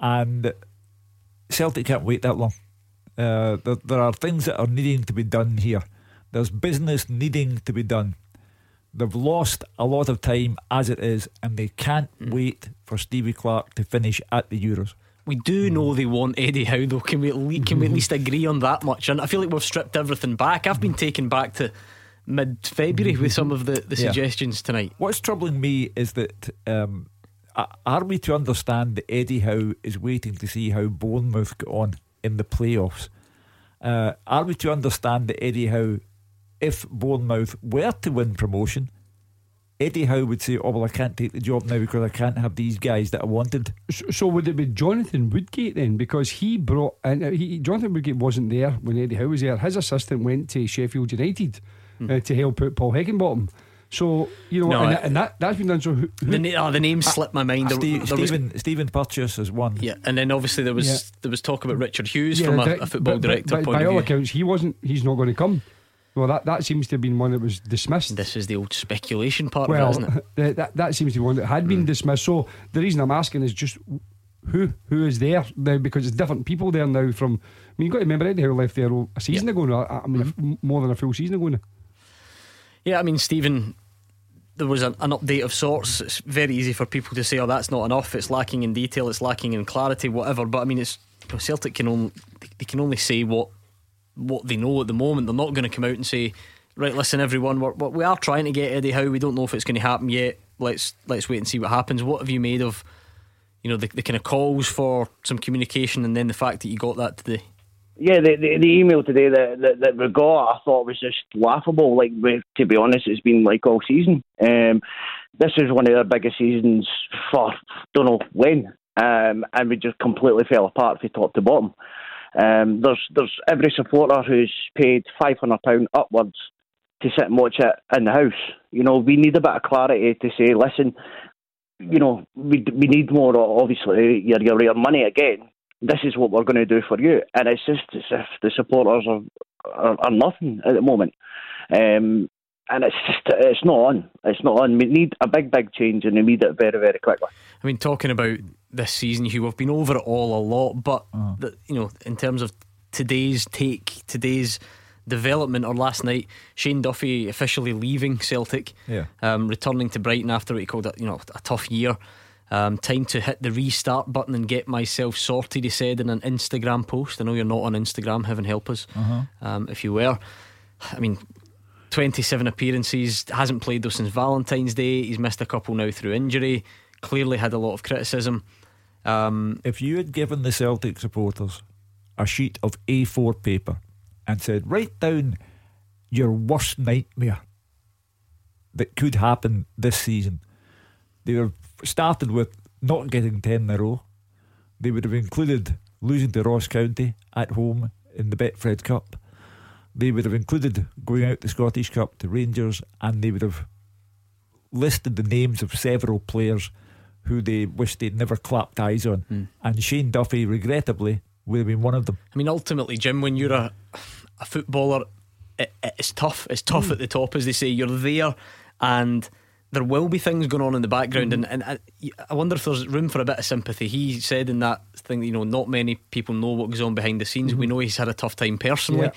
and Celtic can't wait that long. Uh, there, there are things that are needing to be done here. There's business needing to be done. They've lost a lot of time as it is, and they can't mm. wait for Stevie Clarke to finish at the Euros. We do know they want Eddie Howe, though. Can we le- can we at least agree on that much? And I feel like we've stripped everything back. I've been taken back to mid February with some of the, the yeah. suggestions tonight. What's troubling me is that um, are we to understand that Eddie Howe is waiting to see how Bournemouth get on in the playoffs? Uh, are we to understand that Eddie Howe if Bournemouth were to win promotion, Eddie Howe would say, "Oh well, I can't take the job now because I can't have these guys that I wanted." So, so would it be Jonathan Woodgate then? Because he brought and uh, he, Jonathan Woodgate wasn't there when Eddie Howe was there. His assistant went to Sheffield United hmm. uh, to help out Paul Heckingbottom. So you know, no, and, that, and that that's been done. So who, who, the, oh, the name slipped my mind. Steve, there, Stephen was, Stephen Purches is one. Yeah, and then obviously there was yeah. there was talk about Richard Hughes yeah, from a, a football but, director but, point by of all accounts, he wasn't. He's not going to come. Well, that, that seems to have been one that was dismissed. This is the old speculation part well, of it, isn't it? That, that seems to be one that had been mm. dismissed. So the reason I'm asking is just who who is there now because it's different people there now. From I mean, you've got to remember Eddie who left there a season yeah. ago. Now. I mean, mm-hmm. more than a full season ago now. Yeah, I mean, Stephen, there was an, an, update of sorts. It's very easy for people to say, "Oh, that's not enough. It's lacking in detail. It's lacking in clarity, whatever." But I mean, it's Celtic can only they can only say what what they know at the moment. They're not going to come out and say right, listen, everyone, we're, we are trying to get Eddie Howe. We don't know if it's going to happen yet. Let's let's wait and see what happens. What have you made of, you know, the, the kind of calls for some communication, and then the fact that you got that today? Yeah, the, the, the email today that, that, that we got, I thought was just laughable. Like, to be honest, it's been like all season. Um, this is one of their biggest seasons for don't know when, um, and we just completely fell apart from top to bottom. Um, there's there's every supporter who's paid five hundred pound upwards to sit and watch it in the house. You know, we need a bit of clarity to say, listen, you know, we we need more. Obviously, your your, your money again. This is what we're going to do for you, and it's just as if the supporters are are, are nothing at the moment. Um, and it's just it's not on. It's not on. We need a big, big change, and we need it very, very quickly. I mean, talking about this season, Hugh, we've been over it all a lot, but uh-huh. the, you know, in terms of today's take, today's development or last night, Shane Duffy officially leaving Celtic, yeah. um, returning to Brighton after what he called a, you know a tough year. Um, time to hit the restart button and get myself sorted. He said in an Instagram post. I know you're not on Instagram. Heaven help us uh-huh. um, if you were. I mean, 27 appearances. Hasn't played though since Valentine's Day. He's missed a couple now through injury. Clearly had a lot of criticism. Um, if you had given the Celtic supporters a sheet of A4 paper and said, write down your worst nightmare that could happen this season. They were started with not getting 10 in a row. They would have included losing to Ross County at home in the Betfred Cup. They would have included going out the Scottish Cup to Rangers and they would have listed the names of several players who they wish they'd never clapped eyes on. Mm. And Shane Duffy, regrettably, would have been one of them. I mean, ultimately, Jim, when you're a a footballer, it, it's tough. It's tough mm. at the top, as they say. You're there, and there will be things going on in the background, mm. and, and I, I, wonder if there's room for a bit of sympathy. He said in that thing, you know, not many people know what goes on behind the scenes. We know he's had a tough time personally. Yeah.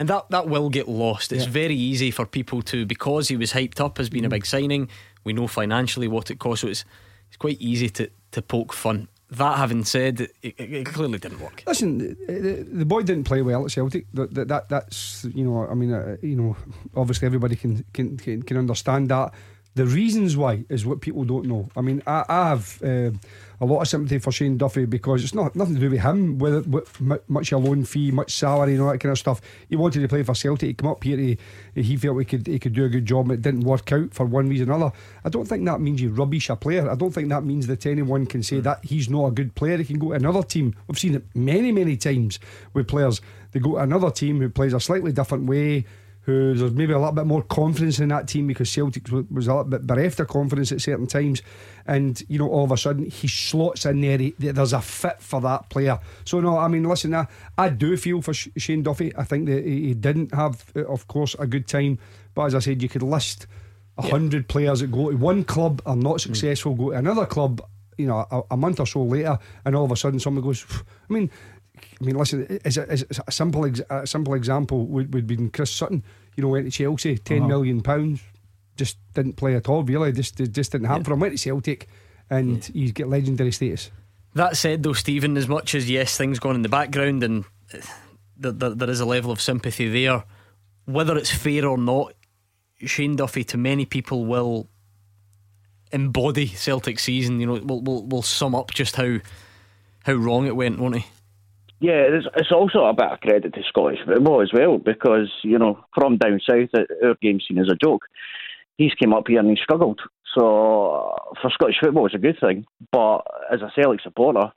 And that, that will get lost. It's yeah. very easy for people to, because he was hyped up as being mm. a big signing, we know financially what it costs. So it's, it's quite easy to, to poke fun that having said, it, it, clearly didn't work. Listen, the, the, boy didn't play well at Celtic. That, that that's you know, I mean, uh, you know, obviously everybody can, can can can understand that. The reasons why is what people don't know. I mean, I, I have. Uh, a lot of sympathy for Shane Duffy because it's not nothing to do with him, with, with much a loan fee, much salary, and all that kind of stuff. He wanted to play for Celtic. He come up here. He, he felt he could he could do a good job, and it didn't work out for one reason or another. I don't think that means you rubbish a player. I don't think that means that anyone can say hmm. that he's not a good player. He can go to another team. We've seen it many many times with players. They go to another team who plays a slightly different way who there's maybe a little bit more confidence in that team because Celtic was a little bit bereft of confidence at certain times. And, you know, all of a sudden he slots in there, he, there's a fit for that player. So, no, I mean, listen, I, I do feel for Shane Duffy. I think that he didn't have, uh, of course, a good time. But as I said, you could list a yeah. hundred players that go to one club are not successful, mm. go to another club, you know, a, a month or so later, and all of a sudden someone goes, I mean, I mean, listen, is a, is a simple ex- a simple example would, would be Chris Sutton. You know, went to Chelsea, ten uh-huh. million pounds, just didn't play at all. Really, just just didn't happen yeah. for him. Went to Celtic, and yeah. he's get legendary status. That said, though, Stephen, as much as yes, things going in the background, and there, there, there is a level of sympathy there. Whether it's fair or not, Shane Duffy to many people will embody Celtic season. You know, will will will sum up just how how wrong it went, won't he? Yeah, it's, it's also a bit of credit to Scottish football as well because, you know, from down south, our game's seen as a joke. He's came up here and he struggled. So for Scottish football, it's a good thing. But as a Celtic supporter,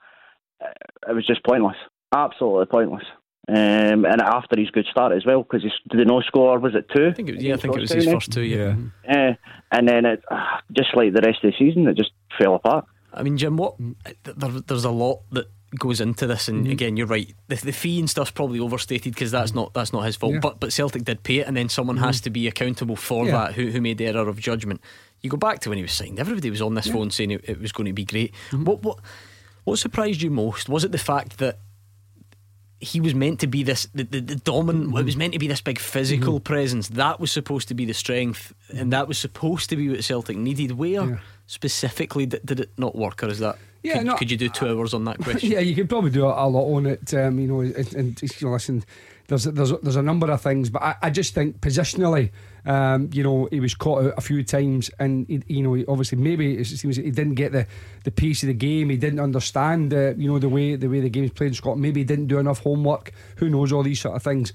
it was just pointless. Absolutely pointless. Um, and after his good start as well, because did the no score was it two? I think it was, yeah, I think it was his first two. Yeah, uh, and then it uh, just like the rest of the season, it just fell apart. I mean, Jim, what there, there's a lot that goes into this, and mm-hmm. again, you're right. The, the fee and stuff's probably overstated because that's not that's not his fault. Yeah. But but Celtic did pay it, and then someone mm-hmm. has to be accountable for yeah. that. Who who made the error of judgment? You go back to when he was signed. Everybody was on this yeah. phone saying it, it, was going to be great. Mm-hmm. What what what surprised you most? Was it the fact that he was meant to be this the, the, the dominant mm-hmm. it was meant to be this big physical mm-hmm. presence that was supposed to be the strength and that was supposed to be what Celtic needed where yeah. Specifically did, did, it not work or is that yeah, could, no, could you do two hours on that question? yeah, you could probably do a, lot on it. Um, you know, and, and, you know, listen, there's there's there's a number of things, but I, I just think positionally, um, you know, he was caught out a few times, and he, you know, obviously maybe it seems he didn't get the, the pace of the game. He didn't understand, uh, you know, the way the way the game's played in Scotland. Maybe he didn't do enough homework. Who knows all these sort of things.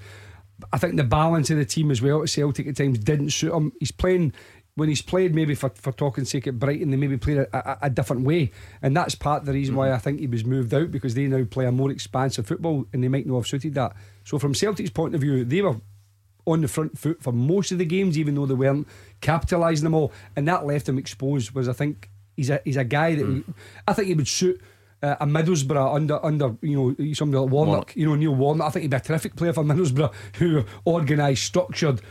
I think the balance of the team as well at Celtic at times didn't suit him. He's playing when he's played maybe for, for talking sake at Brighton, they maybe played a, a, a, different way. And that's part of the reason why mm-hmm. I think he was moved out because they now play a more expansive football and they might not have suited that. So, from Celtic's point of view, they were on the front foot for most of the games, even though they weren't capitalising them all. And that left him exposed. Was I think he's a he's a guy that mm. I think he would suit. Uh, a Middlesbrough under under you know somebody like Warnock, Warnock, you know Neil Warnock. I think he'd be a terrific player for Middlesbrough, who organised, structured.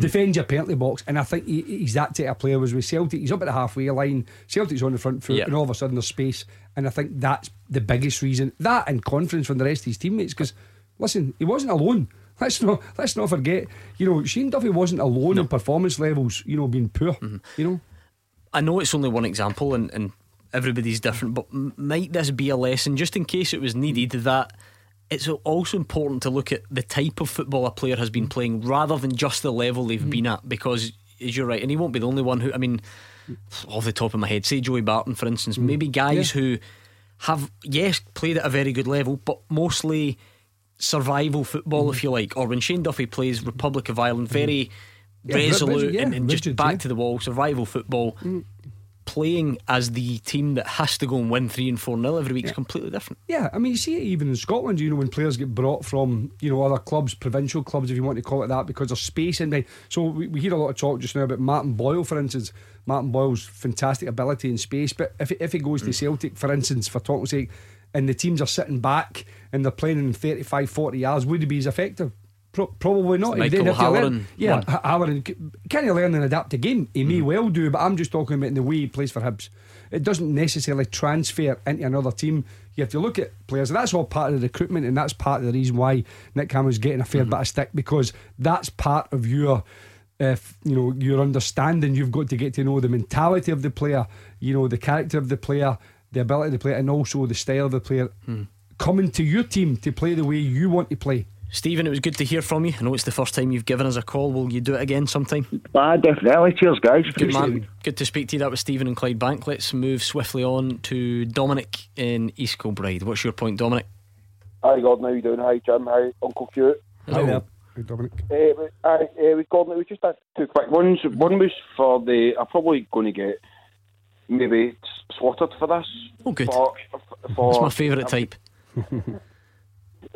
Defends your penalty box, and I think he, he's that type of player. Was with Celtic, he's up at the halfway line. Celtic's on the front foot, and all of a sudden there's space, and I think that's the biggest reason. That and confidence from the rest of his teammates. Because listen, he wasn't alone. Let's not let's not forget. You know, Shane Duffy wasn't alone no. in performance levels. You know, being poor. Mm-hmm. You know, I know it's only one example, and, and everybody's different, but might this be a lesson, just in case it was needed, that it's also important to look at the type of football a player has been playing rather than just the level they've mm. been at because as you're right and he won't be the only one who I mean off the top of my head say Joey Barton for instance mm. maybe guys yeah. who have yes played at a very good level but mostly survival football mm. if you like or when Shane Duffy plays Republic of Ireland mm. very yeah, resolute yeah, and, and just back to the wall survival football mm playing as the team that has to go and win 3 and 4 nil every week yeah. is completely different. Yeah, I mean, you see it even in Scotland, you know, when players get brought from, you know, other clubs, provincial clubs, if you want to call it that, because there's space in there. So we, we hear a lot of talk just now about Martin Boyle, for instance. Martin Boyle's fantastic ability in space, but if, if he goes mm. to Celtic, for instance, for talking sake, and the teams are sitting back and they're playing in 35, 40 yards, would he be as effective? Pro- probably not. It's Michael Halloran yeah, one. Halloran. Can he learn and adapt game? He may hmm. well do, but I'm just talking about in the way he plays for Hibs. It doesn't necessarily transfer into another team. You have to look at players, and that's all part of the recruitment, and that's part of the reason why Nick Cameron's getting a fair hmm. bit of stick because that's part of your. Uh, if you know your understanding, you've got to get to know the mentality of the player, you know the character of the player, the ability of the player, and also the style of the player. Hmm. Coming to your team to play the way you want to play. Stephen, it was good to hear from you. I know it's the first time you've given us a call. Will you do it again sometime? Ah, definitely. Cheers, guys. Good man. Good to speak to you. That was Stephen and Clyde Bank. Let's move swiftly on to Dominic in East Kilbride. What's your point, Dominic? Hi Gordon, how you doing? Hi Jim, hi Uncle Hugh. Hi there. Hey, Dominic. Uh, I, uh, with Gordon, it was just two quick ones. One was for the. I'm probably going to get maybe s- slaughtered for this. Oh, good. For, for, It's my favourite type.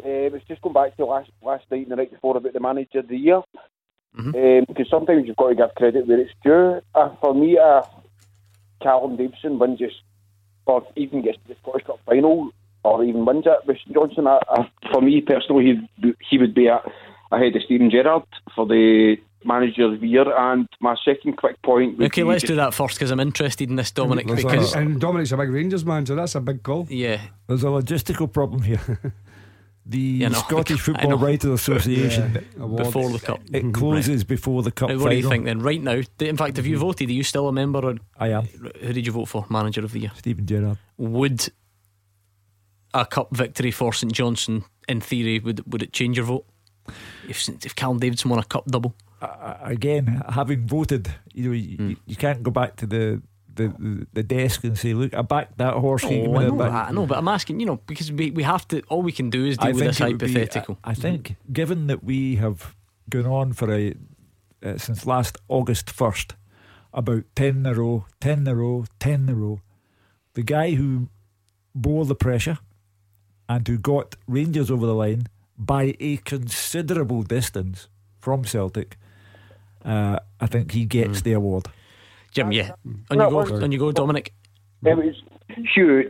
Uh, it was just going back to last last night and the night before about the manager of the year. Mm-hmm. Because sometimes you've got to give credit where it's due. Uh, for me, uh, Callum Davidson wins just, or even gets to the Scottish Cup final, or even wins it. With Johnstone, uh, uh, for me personally, he he would be ahead of Steven Gerrard for the manager of the year. And my second quick point. Would Okay, be let's just- do that first because I'm interested in this, Dominic. Because and Dominic's a big Rangers man, so that's a big call. Yeah. There's a logistical problem here. The Yeah, no, Scottish Football. Writers Association Yeah, awards. Before the cup. It closes before the cup Now, final. what do you think then? Right now, in fact, have you voted? Are you still a member? Or I am. Who did you vote for? Manager of the year? Steven Gerrard. Would a cup victory for St Johnstone, in theory, would would it change your vote? If if Callum Davidson won a cup double, Uh, again, having voted, you know, you, you, you can't go back to the, the, the, the desk and say, "Look, I backed that horse." Oh, I know back?" that, I know, but I'm asking, you know, because we, we have to. All we can do is deal with this would be- hypothetical. I, I think, given that we have gone on for a uh, since last August first, about ten in a row, ten in a row, ten in a row, the guy who bore the pressure and who got Rangers over the line by a considerable distance from Celtic, uh, I think he gets the award. Jim, yeah. On you go, well- on you go, Dominic. It was. You're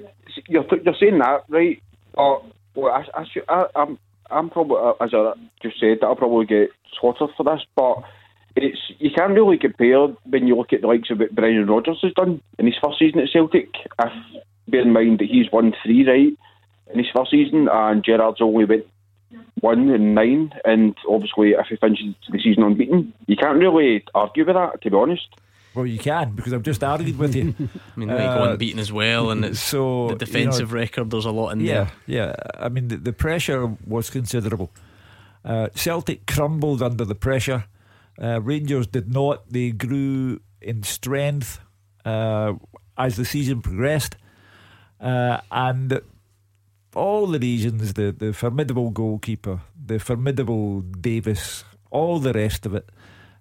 you're saying that right? Or well, I, I, I, I'm I'm probably uh, as I just said that I'll probably get slaughtered for this, but it's you can't really compare when you look at the likes of what Brendan Rodgers has done in his first season at Celtic. If bear in mind that he's won three right in his first season, and Gerrard's only went one and nine, and obviously if he finishes the season unbeaten, you can't really argue with that. To be honest. Well, you can because I've just argued with you. I mean, they go Uh, unbeaten as well, and it's so the you defensive know, record. There's a lot in yeah, there. Yeah, Yeah. I mean, the, the pressure was considerable. Uh, Celtic crumbled under the pressure. Uh, Rangers did not. They grew in strength uh, as the season progressed. Uh, and all the reasons the, the formidable goalkeeper, the formidable Davis, all the rest of it.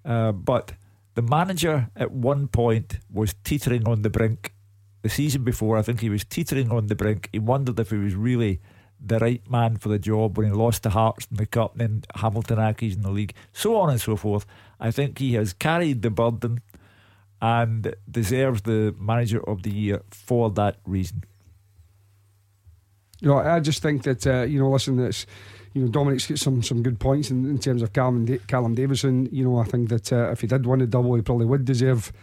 Uh, but the manager at one point was teetering on the brink. The season before, I think he was teetering on the brink. He wondered if he was really the right man for the job when he lost to Hearts in the Cup then Hamilton Accies in the league, so on and so forth. I think he has carried the burden and deserves the manager of the year for that reason. You know, I just think that uh, you know, listen, that's you know, Dominic's got some some good points in, in terms of Callum da- Callum Davidson. You know, I think that uh, if he did win the double, he probably would deserve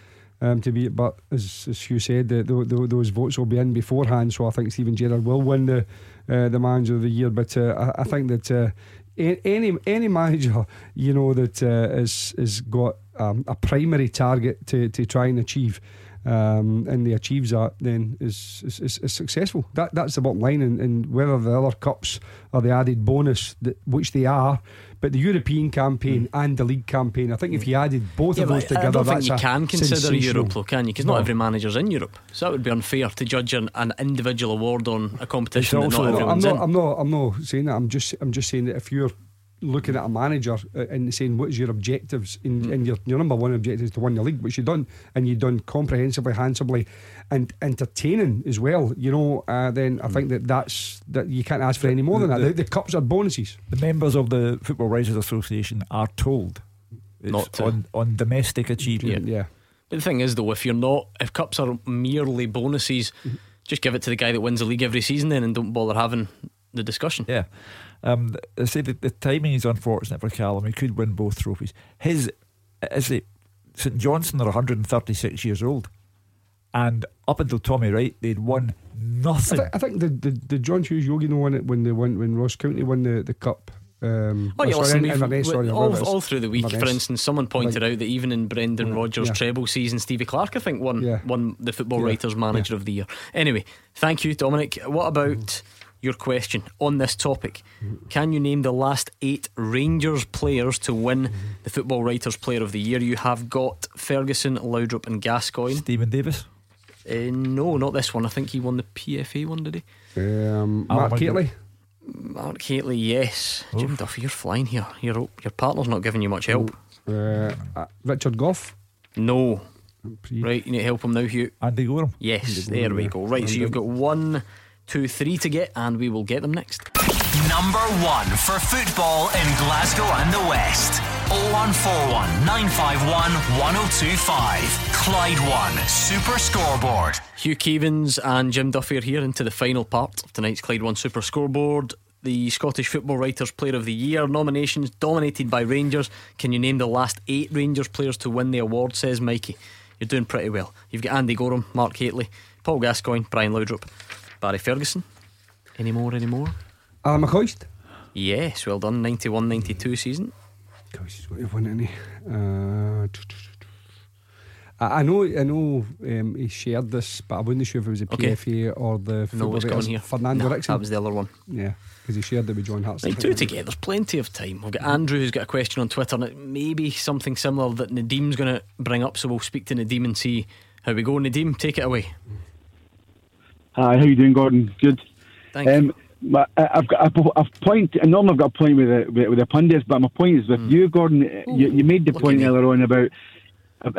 um, to be. But as, as Hugh said, the, the, the, those votes will be in beforehand. So I think Steven Gerrard will win the uh, the manager of the year. But uh, I, I think that. Uh, any any manager you know that uh, is is got um, a primary target to, to try and achieve um, and they achieves that then is is, is, is successful that that's the bottom line and, and whether the other cups are the added bonus that, which they are but the European campaign and the league campaign I think if you added both Yeah, of those but I together don't think that's you can consider Europe, though, can you? Because not No. every manager's in Europe, so that would be unfair to judge an, an individual award on a competition that not No, I'm not. in. I'm not. I'm not saying that. I'm just. I'm just saying that if you're looking at a manager uh, and saying what is your objectives, and, Hmm. and your your number one objective is to win the league, which you've done, and you've done comprehensively, handsomely, and entertaining as well. You know, uh, then I think that that's that you can't ask for any more than that. The- The, the cups are bonuses. The members of the Football Writers Association are told it's Not to. on, on domestic achievement. Yeah. But the thing is, though, if you're not, if cups are merely bonuses, Mm-hmm. just give it to the guy that wins the league every season, then, and don't bother having the discussion. Yeah. Um, I say that the timing is unfortunate for Callum. He could win both trophies. His, is it, St Johnstone are 136 years old. And up until Tommy Wright, they'd won I, nothing. th- I think the, the, the John Hughes Yogi won it when they won when Ross County won the, the cup. Um, Oh yeah, sorry, listen, Inverness, sorry, all, whatever it is. all through the week, for instance, someone pointed Like- out that even in Brendan Rodgers' yeah. treble season, Stevie Clarke, I think, won Yeah. won the Football Yeah. Writers Manager of the Year. Anyway, thank you, Dominic. What about your question on this topic? Can you name the last eight Rangers players to win the Football Writers Player of the Year? You have got Ferguson, Laudrup, and Gascoigne. Steven Davis. Uh, no, not this one. I think he won the PFA one, did he? Um, Mark McGill. Catley. Mark Hateley, yes. Jim Duffy, you're flying here. Your your partner's not giving you much help. Uh, uh, Richard Gough. No. Right, you need to help him now, Hugh. Andy Goram. Yes, there we go. Right, so you've got one, two, three to get, and we will get them next. Number one for football in Glasgow and the West. 0141 951 1025. Clyde One Super Scoreboard. Hugh Keevins and Jim Duffy are here into the final part of tonight's Clyde One Super Scoreboard. The Scottish Football Writers Player of the Year nominations dominated by Rangers. Can you name the last eight Rangers players to win the award? Says Mikey. You're doing pretty well. You've got Andy Goram, Mark Hateley, Paul Gascoigne, Brian Laudrup, Barry Ferguson. Any more? Any more? Alan McCoist. Yes, well done. 91 92 season. Gosh, he's got to win, any. Uh, I know, I know, um, he shared this, but I wasn't sure if it was the Okay. PFA or the No, it's writers. here. Fernando No. That was the other one. Yeah, because he shared it with John Hart. Right, two to get. There's plenty of time. We've got Andrew who's got a question on Twitter, and it may be something similar that Nadim's going to bring up. So we'll speak to Nadim and see how we go. Nadim, take it away. Hi, how you doing, Gordon? Good. Thank um, my- I- I've got I've, I've point. Normally I've got a point with the with, with the pundits, but my point is with Hmm. you, Gordon. you, you made the point earlier on about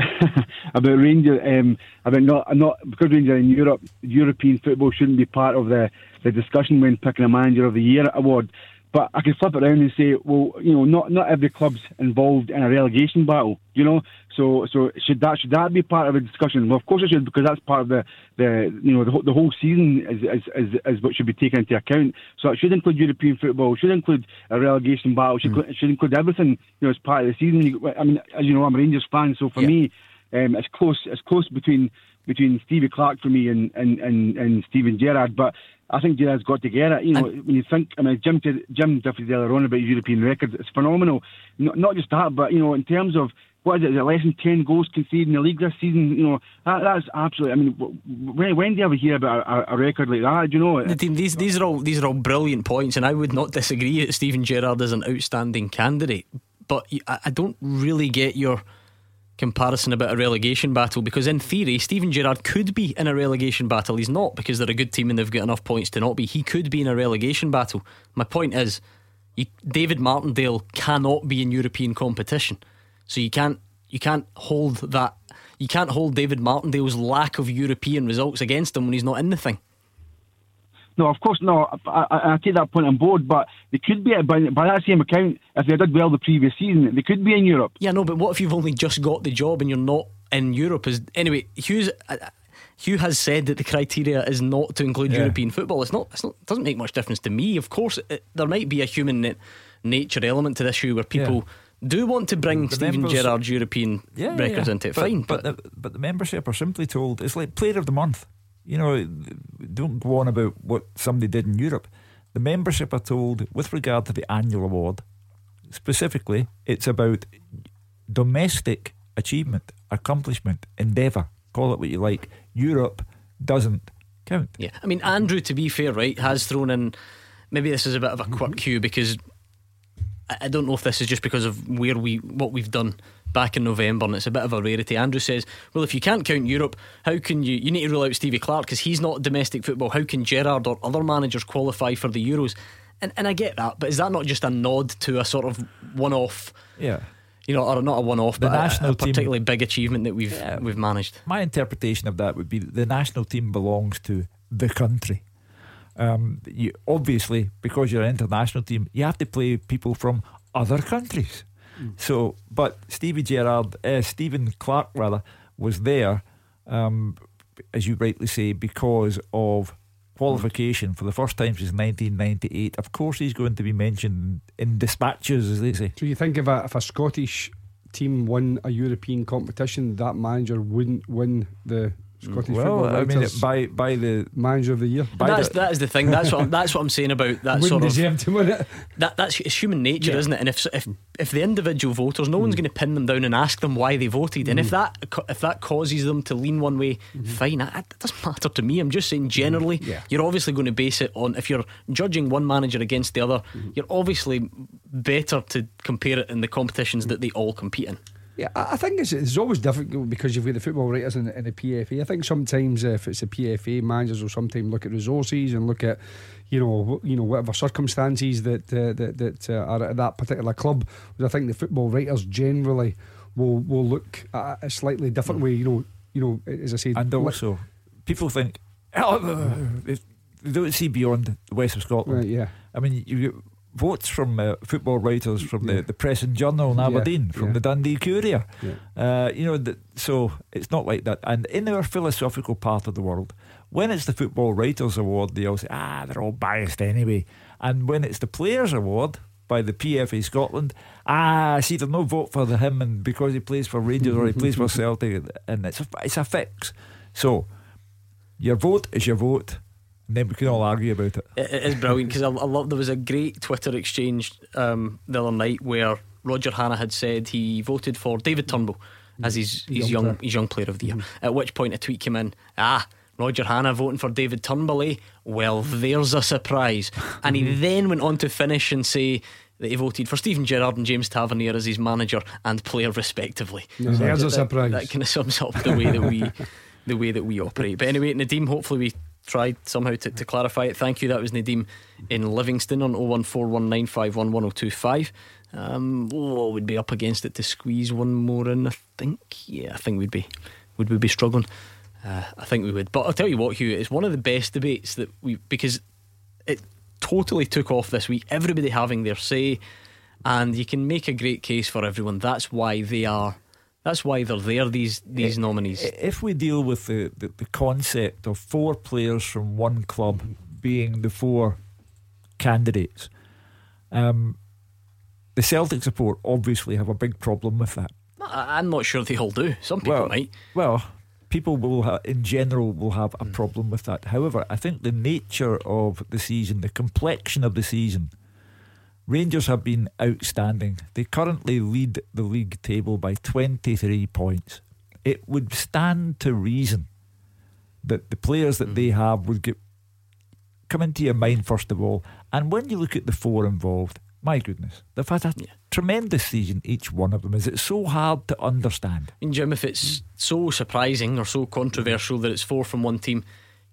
about Rangers. Um, about not not because Rangers in Europe, European football shouldn't be part of the the discussion when picking a manager of the year award. But I can flip it around and say, well, you know, not not every club's involved in a relegation battle. You know, so so should that should that be part of a discussion? Well, of course it should because that's part of the the you know the, whole- the whole season is, is is is what should be taken into account. So it should include European football, should include a relegation battle, should it should include everything. You know, as part of the season. I mean, as you know, I'm a Rangers fan, so for me, um, it's close. It's close between between Stevie Clarke for me and and and, and Steven Gerrard, but. I think Gerrard's got to get it. You know, when you think, I mean, Jim Jim Duffy earlier on about his European record, it's phenomenal. Not, not just that, but you know, in terms of what is it, is it less than ten goals conceded in the league this season? You know, that, that's absolutely. I mean, when, when do you ever hear about a, a record like that? Do you know? Nadim, these these are all these are all brilliant points, and I would not disagree that Steven Gerrard is an outstanding candidate. But I I don't really get your comparison about a relegation battle because in theory Steven Gerrard could be in a relegation battle. He's not because they're a good team and they've got enough points to not be. He could be in a relegation battle. My point is you, David Martindale cannot be in European competition. So you can't you can't hold that you can't hold David Martindale's lack of European results against him when he's not in the thing No, of course, no. I, I, I take that point on board, but they could be, by, by that same account, if they did well the previous season, they could be in Europe. Yeah, no, but what if you've only just got the job and you're not in Europe? Is anyway, Hugh's. Uh, Hugh has said that the criteria is not to include Yeah. European football. It's not. It's not. It doesn't make much difference to me. Of course, it, there might be a human na- nature element to this issue where people do want to bring The Stephen members- Gerrard's European Yeah, records yeah. into it. But, Fine, but the, but the membership are simply told it's like player of the month. You know, don't go on about what somebody did in Europe. The membership are told, with regard to the annual award, specifically, it's about domestic achievement, accomplishment, endeavour. Call it what you like. Europe doesn't count. Yeah, I mean Andrew. To be fair, right, has thrown in. Maybe this is a bit of a quirk, mm-hmm. Hugh, because I I don't know if this is just because of where we what we've done back in November, and it's a bit of a rarity. Andrew says, "Well, if you can't count Europe, how can you? You need to rule out Stevie Clarke because he's not domestic football. How can Gerrard or other managers qualify for the Euros?" And and I get that, but is that not just a nod to a sort of one-off? Yeah. You know, or not a one-off, The but a- national a, team- particularly big achievement that we've we've managed. My interpretation of that would be the national team belongs to the country. Um, you obviously because you're an international team, you have to play people from other countries. So, but Stevie Gerrard, uh, Stephen Clarke rather, was there, um, as you rightly say, because of qualification for the first time since 1998. Of course, he's going to be mentioned in dispatches, as they say. So you think if a, if a Scottish team won a European competition, that manager wouldn't win the Scottish well, Football I mean, by by the manager of the year. That's, that is the thing. That's what I'm, that's what I'm saying about that Wouldn't sort of deserve to win it. that that's it's human nature, Yeah. isn't it? And if if if the individual voters, no one's mm. going to pin them down and ask them why they voted. And if mm. that if that causes them to lean one way, mm-hmm. fine. That, that doesn't matter to me. I'm just saying mm. generally, Yeah. you're obviously going to base it on if you're judging one manager against the other. Mm-hmm. You're obviously better to compare it in the competitions that they all compete in. Yeah, I think it's, it's always difficult because you've got the football writers in, in the PFA. I think sometimes if it's the PFA managers will sometimes look at resources and look at you know you know whatever circumstances that uh, that that uh, are at that particular club. Whereas I think the football writers generally will will look at a slightly different way. You know, you know, as I said, And also, people think oh, they don't see beyond the west of Scotland. Right, yeah. I mean, you votes from uh, football writers from the, the Press and Journal in Yeah, Aberdeen, from yeah. the Dundee Courier. Yeah. Uh, you know, the, so it's not like that. And in our philosophical part of the world, when it's the Football Writers Award, they all say, ah, they're all biased anyway. And when it's the Players Award by the PFA Scotland, ah, see, there's no vote for the him and because he plays for Rangers or he plays for Celtic, and it's a, it's a fix. So your vote is your vote, and then we can all argue about it. It, it is brilliant because I, I love. There was a great Twitter exchange um, the other night where Roger Hanna had said he voted for David Turnbull as his, his Young young player. his young player of the year. At which point a tweet came in. Ah. Roger Hanna voting for David Turnbull, eh? Well, there's a surprise. And he then went on to finish and say that he voted for Steven Gerrard and James Tavernier as his manager and player, respectively. There's a that, surprise. That kind of sums up the way that we the way that we operate. But anyway, Nadim, hopefully we tried somehow to, to clarify it. Thank you. That was Nadim in Livingston on 01419511025. Um, oh, we'd be up against it to squeeze one more in. I think, yeah, I think we'd be would we be struggling. Uh, I think we would. But I'll tell you what, Hugh, it's one of the best debates that we because it totally took off this week. Everybody having their say, and you can make a great case for everyone. That's why they are. That's why they're there. These these nominees. If we deal with the, the, the concept of four players from one club being the four candidates, um, the Celtic support obviously have a big problem with that. I'm not sure they all do. Some people well, might. Well, people will, ha- in general, will have a problem with that. However, I think the nature of the season, the complexion of the season, Rangers have been outstanding. They currently lead the league table by 23 points. It would stand to reason that the players that they hmm. have would get come into your mind first of all. And when you look at the four involved, my goodness, they've had a tremendous season, each one of them. Is it so hard to understand? And Jim, if it's so surprising or so controversial that it's four from one team,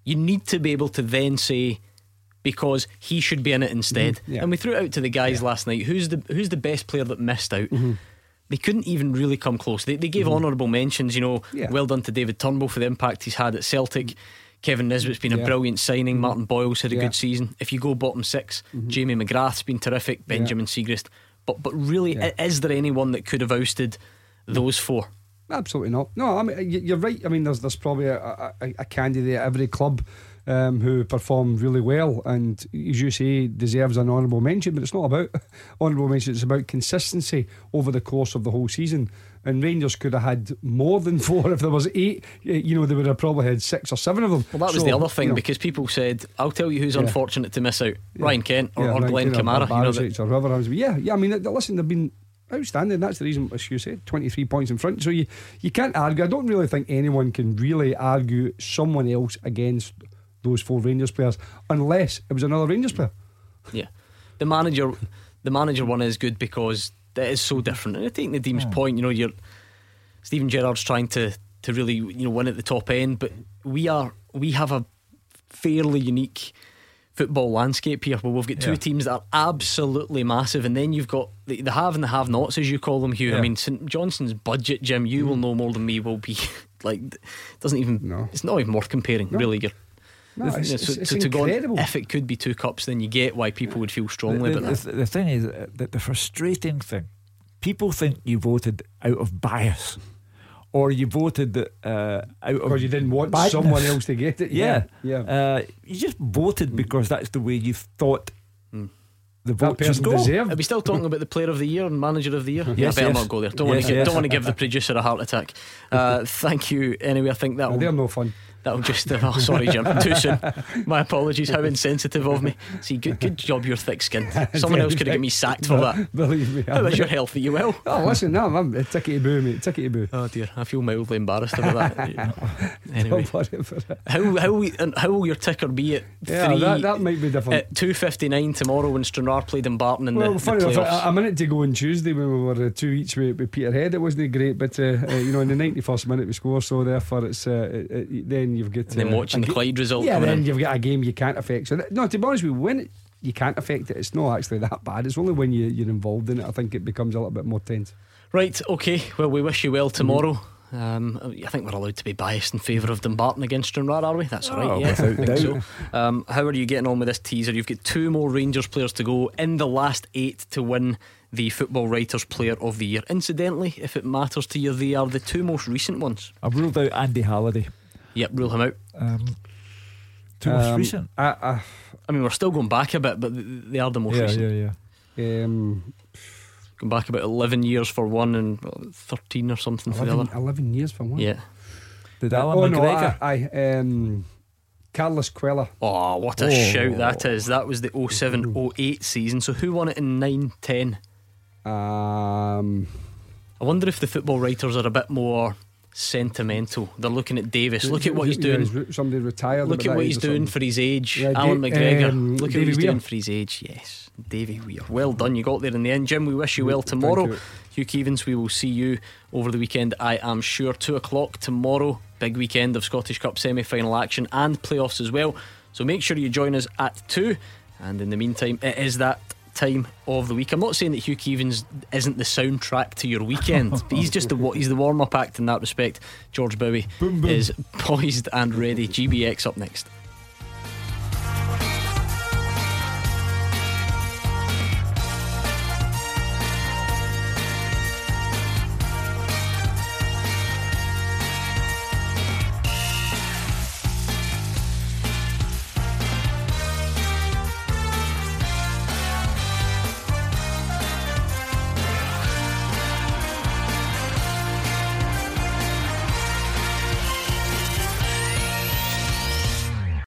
you need to be able to then say because he should be in it instead. Mhm, yeah. And we threw it out to the guys last night. Who's the who's the best player that missed out? They couldn't even really come close. They, they gave Mhm. honourable mentions, you know, Yeah. well done to David Turnbull for the impact he's had at Celtic. Kevin Nisbet's been a brilliant signing. Martin Boyle's had a Yeah. good season. If you go bottom 6 Jamie McGrath's been terrific. Benjamin Siegrist. But but really, Yeah. is there anyone that could have ousted those four? Absolutely not. No, I mean you're right. I mean, there's there's probably a, a, a candidate at every club um, who performed really well, and as you say, deserves an honourable mention. But it's not about honourable mention. It's about consistency over the course of the whole season. And Rangers could have had more than four. If there was eight, you know, they would have probably had six or seven of them. Well, that was So, the other thing you know, because people said, "I'll tell you who's Yeah. unfortunate to miss out: Ryan Kent or, yeah, or Glenn Kent or- Kamara." or You know, or whoever else. But yeah, yeah. I mean, listen, they've been outstanding. That's the reason, as you said, twenty three points in front. So you you can't argue. I don't really think anyone can really argue someone else against those four Rangers players unless it was another Rangers player. yeah, the manager, the manager one is good because that is so different. And I take Nadim's point. You know, you're Steven Gerrard's trying to to really you know win at the top end, but we are we have a fairly unique football landscape here where we've got two Yeah. teams that are absolutely massive and then you've got the, the have and the have nots as you call them Hugh I mean St Johnstone's budget Jim you will mm. know more than me will be like doesn't even no. it's not even worth comparing really You're- No, the- it's- so, it's- it's so to go on, incredible. if it could be two cups then you get why people would feel strongly the, about the, that the thing is uh, that the frustrating thing, people think you voted out of bias or you voted uh, out of Because you didn't want badness. someone else to get it. Yeah, Yeah. Uh, you just voted because that's the way you thought the vote person should go. deserved. Are we still talking about the player of the year and manager of the year? Yes, I better yes. not go there. Don't want Yes, to give, yes. don't want to give the producer a heart attack. Uh, thank you. Anyway, I think that No, they're no fun. That'll just. Oh, sorry, Jim. Too soon. My apologies. How insensitive of me. See, good, good job. You're thick-skinned. Someone else could have got me sacked for that. Believe me. How is your health? Are you well? Oh, listen, no, I'm a tickety boo, mate. Tickety boo. Oh dear, I feel mildly embarrassed about that. anyway, Don't worry about it. how how we, how will your ticker be at Yeah, three? that, that might be different. At two fifty nine tomorrow when Stranraer played Dumbarton in well, the, the funny enough, playoffs. a, a minute to go on Tuesday when we were uh, two each with, with Peterhead, it wasn't great, but uh, uh, you know, in the 91st minute we score, so therefore it's uh, it, it, then you've got And then uh, watching a the ga- Clyde result Yeah, coming then in. you've got a game you can't affect. So that, no, to be honest with win. it, you can't affect it, it's not actually that bad. It's only when you, you're involved in it, I think it becomes a little bit more tense. Right, okay. Well, we wish you well tomorrow. Um, I think we're allowed to be biased in favour of Dumbarton against Stranraer, are we? That's all right, Oh, yeah. I think doubt. so. Um, how are you getting on with this teaser? You've got two more Rangers players to go in the last eight to win the Football Writers Player of the Year. Incidentally, if it matters to you, they are the two most recent ones. I've ruled out Andy Halliday. Yep, rule him out. Um, too much Um, recent. I, I, I mean, we're still going back a bit, but they are the most Yeah, recent. yeah, yeah. um, Going back about 11 years for one and uh, 13 or something for the 11, other. 11 years for one. Yeah. Did Allan oh, no, McGregor? I, I, um, Carlos Cuéllar. Oh, what a Oh. shout that is. That was the 07 08 season. So who won it in 9 10? Um, I wonder if the football writers are a bit more sentimental. They're looking at Davis. Look at what he's doing. Somebody retired. Look at what he's doing for his age. Yeah, Allan McGregor. um, Look at what he's Weir. doing for his age. Yes, Davy Weir. Well done. You got there in the end, Jim. We wish you well tomorrow. you. Hugh Keevins, we will see you over the weekend. I am sure. Two o'clock tomorrow. Big weekend of Scottish Cup semi final action and playoffs as well. So make sure you join us at two. And in the meantime, it is that time of the week. I'm not saying that Hugh Keevins isn't the soundtrack to your weekend, but he's just the he's the warm up act in that respect. George Bowie is poised and ready. GBX up next.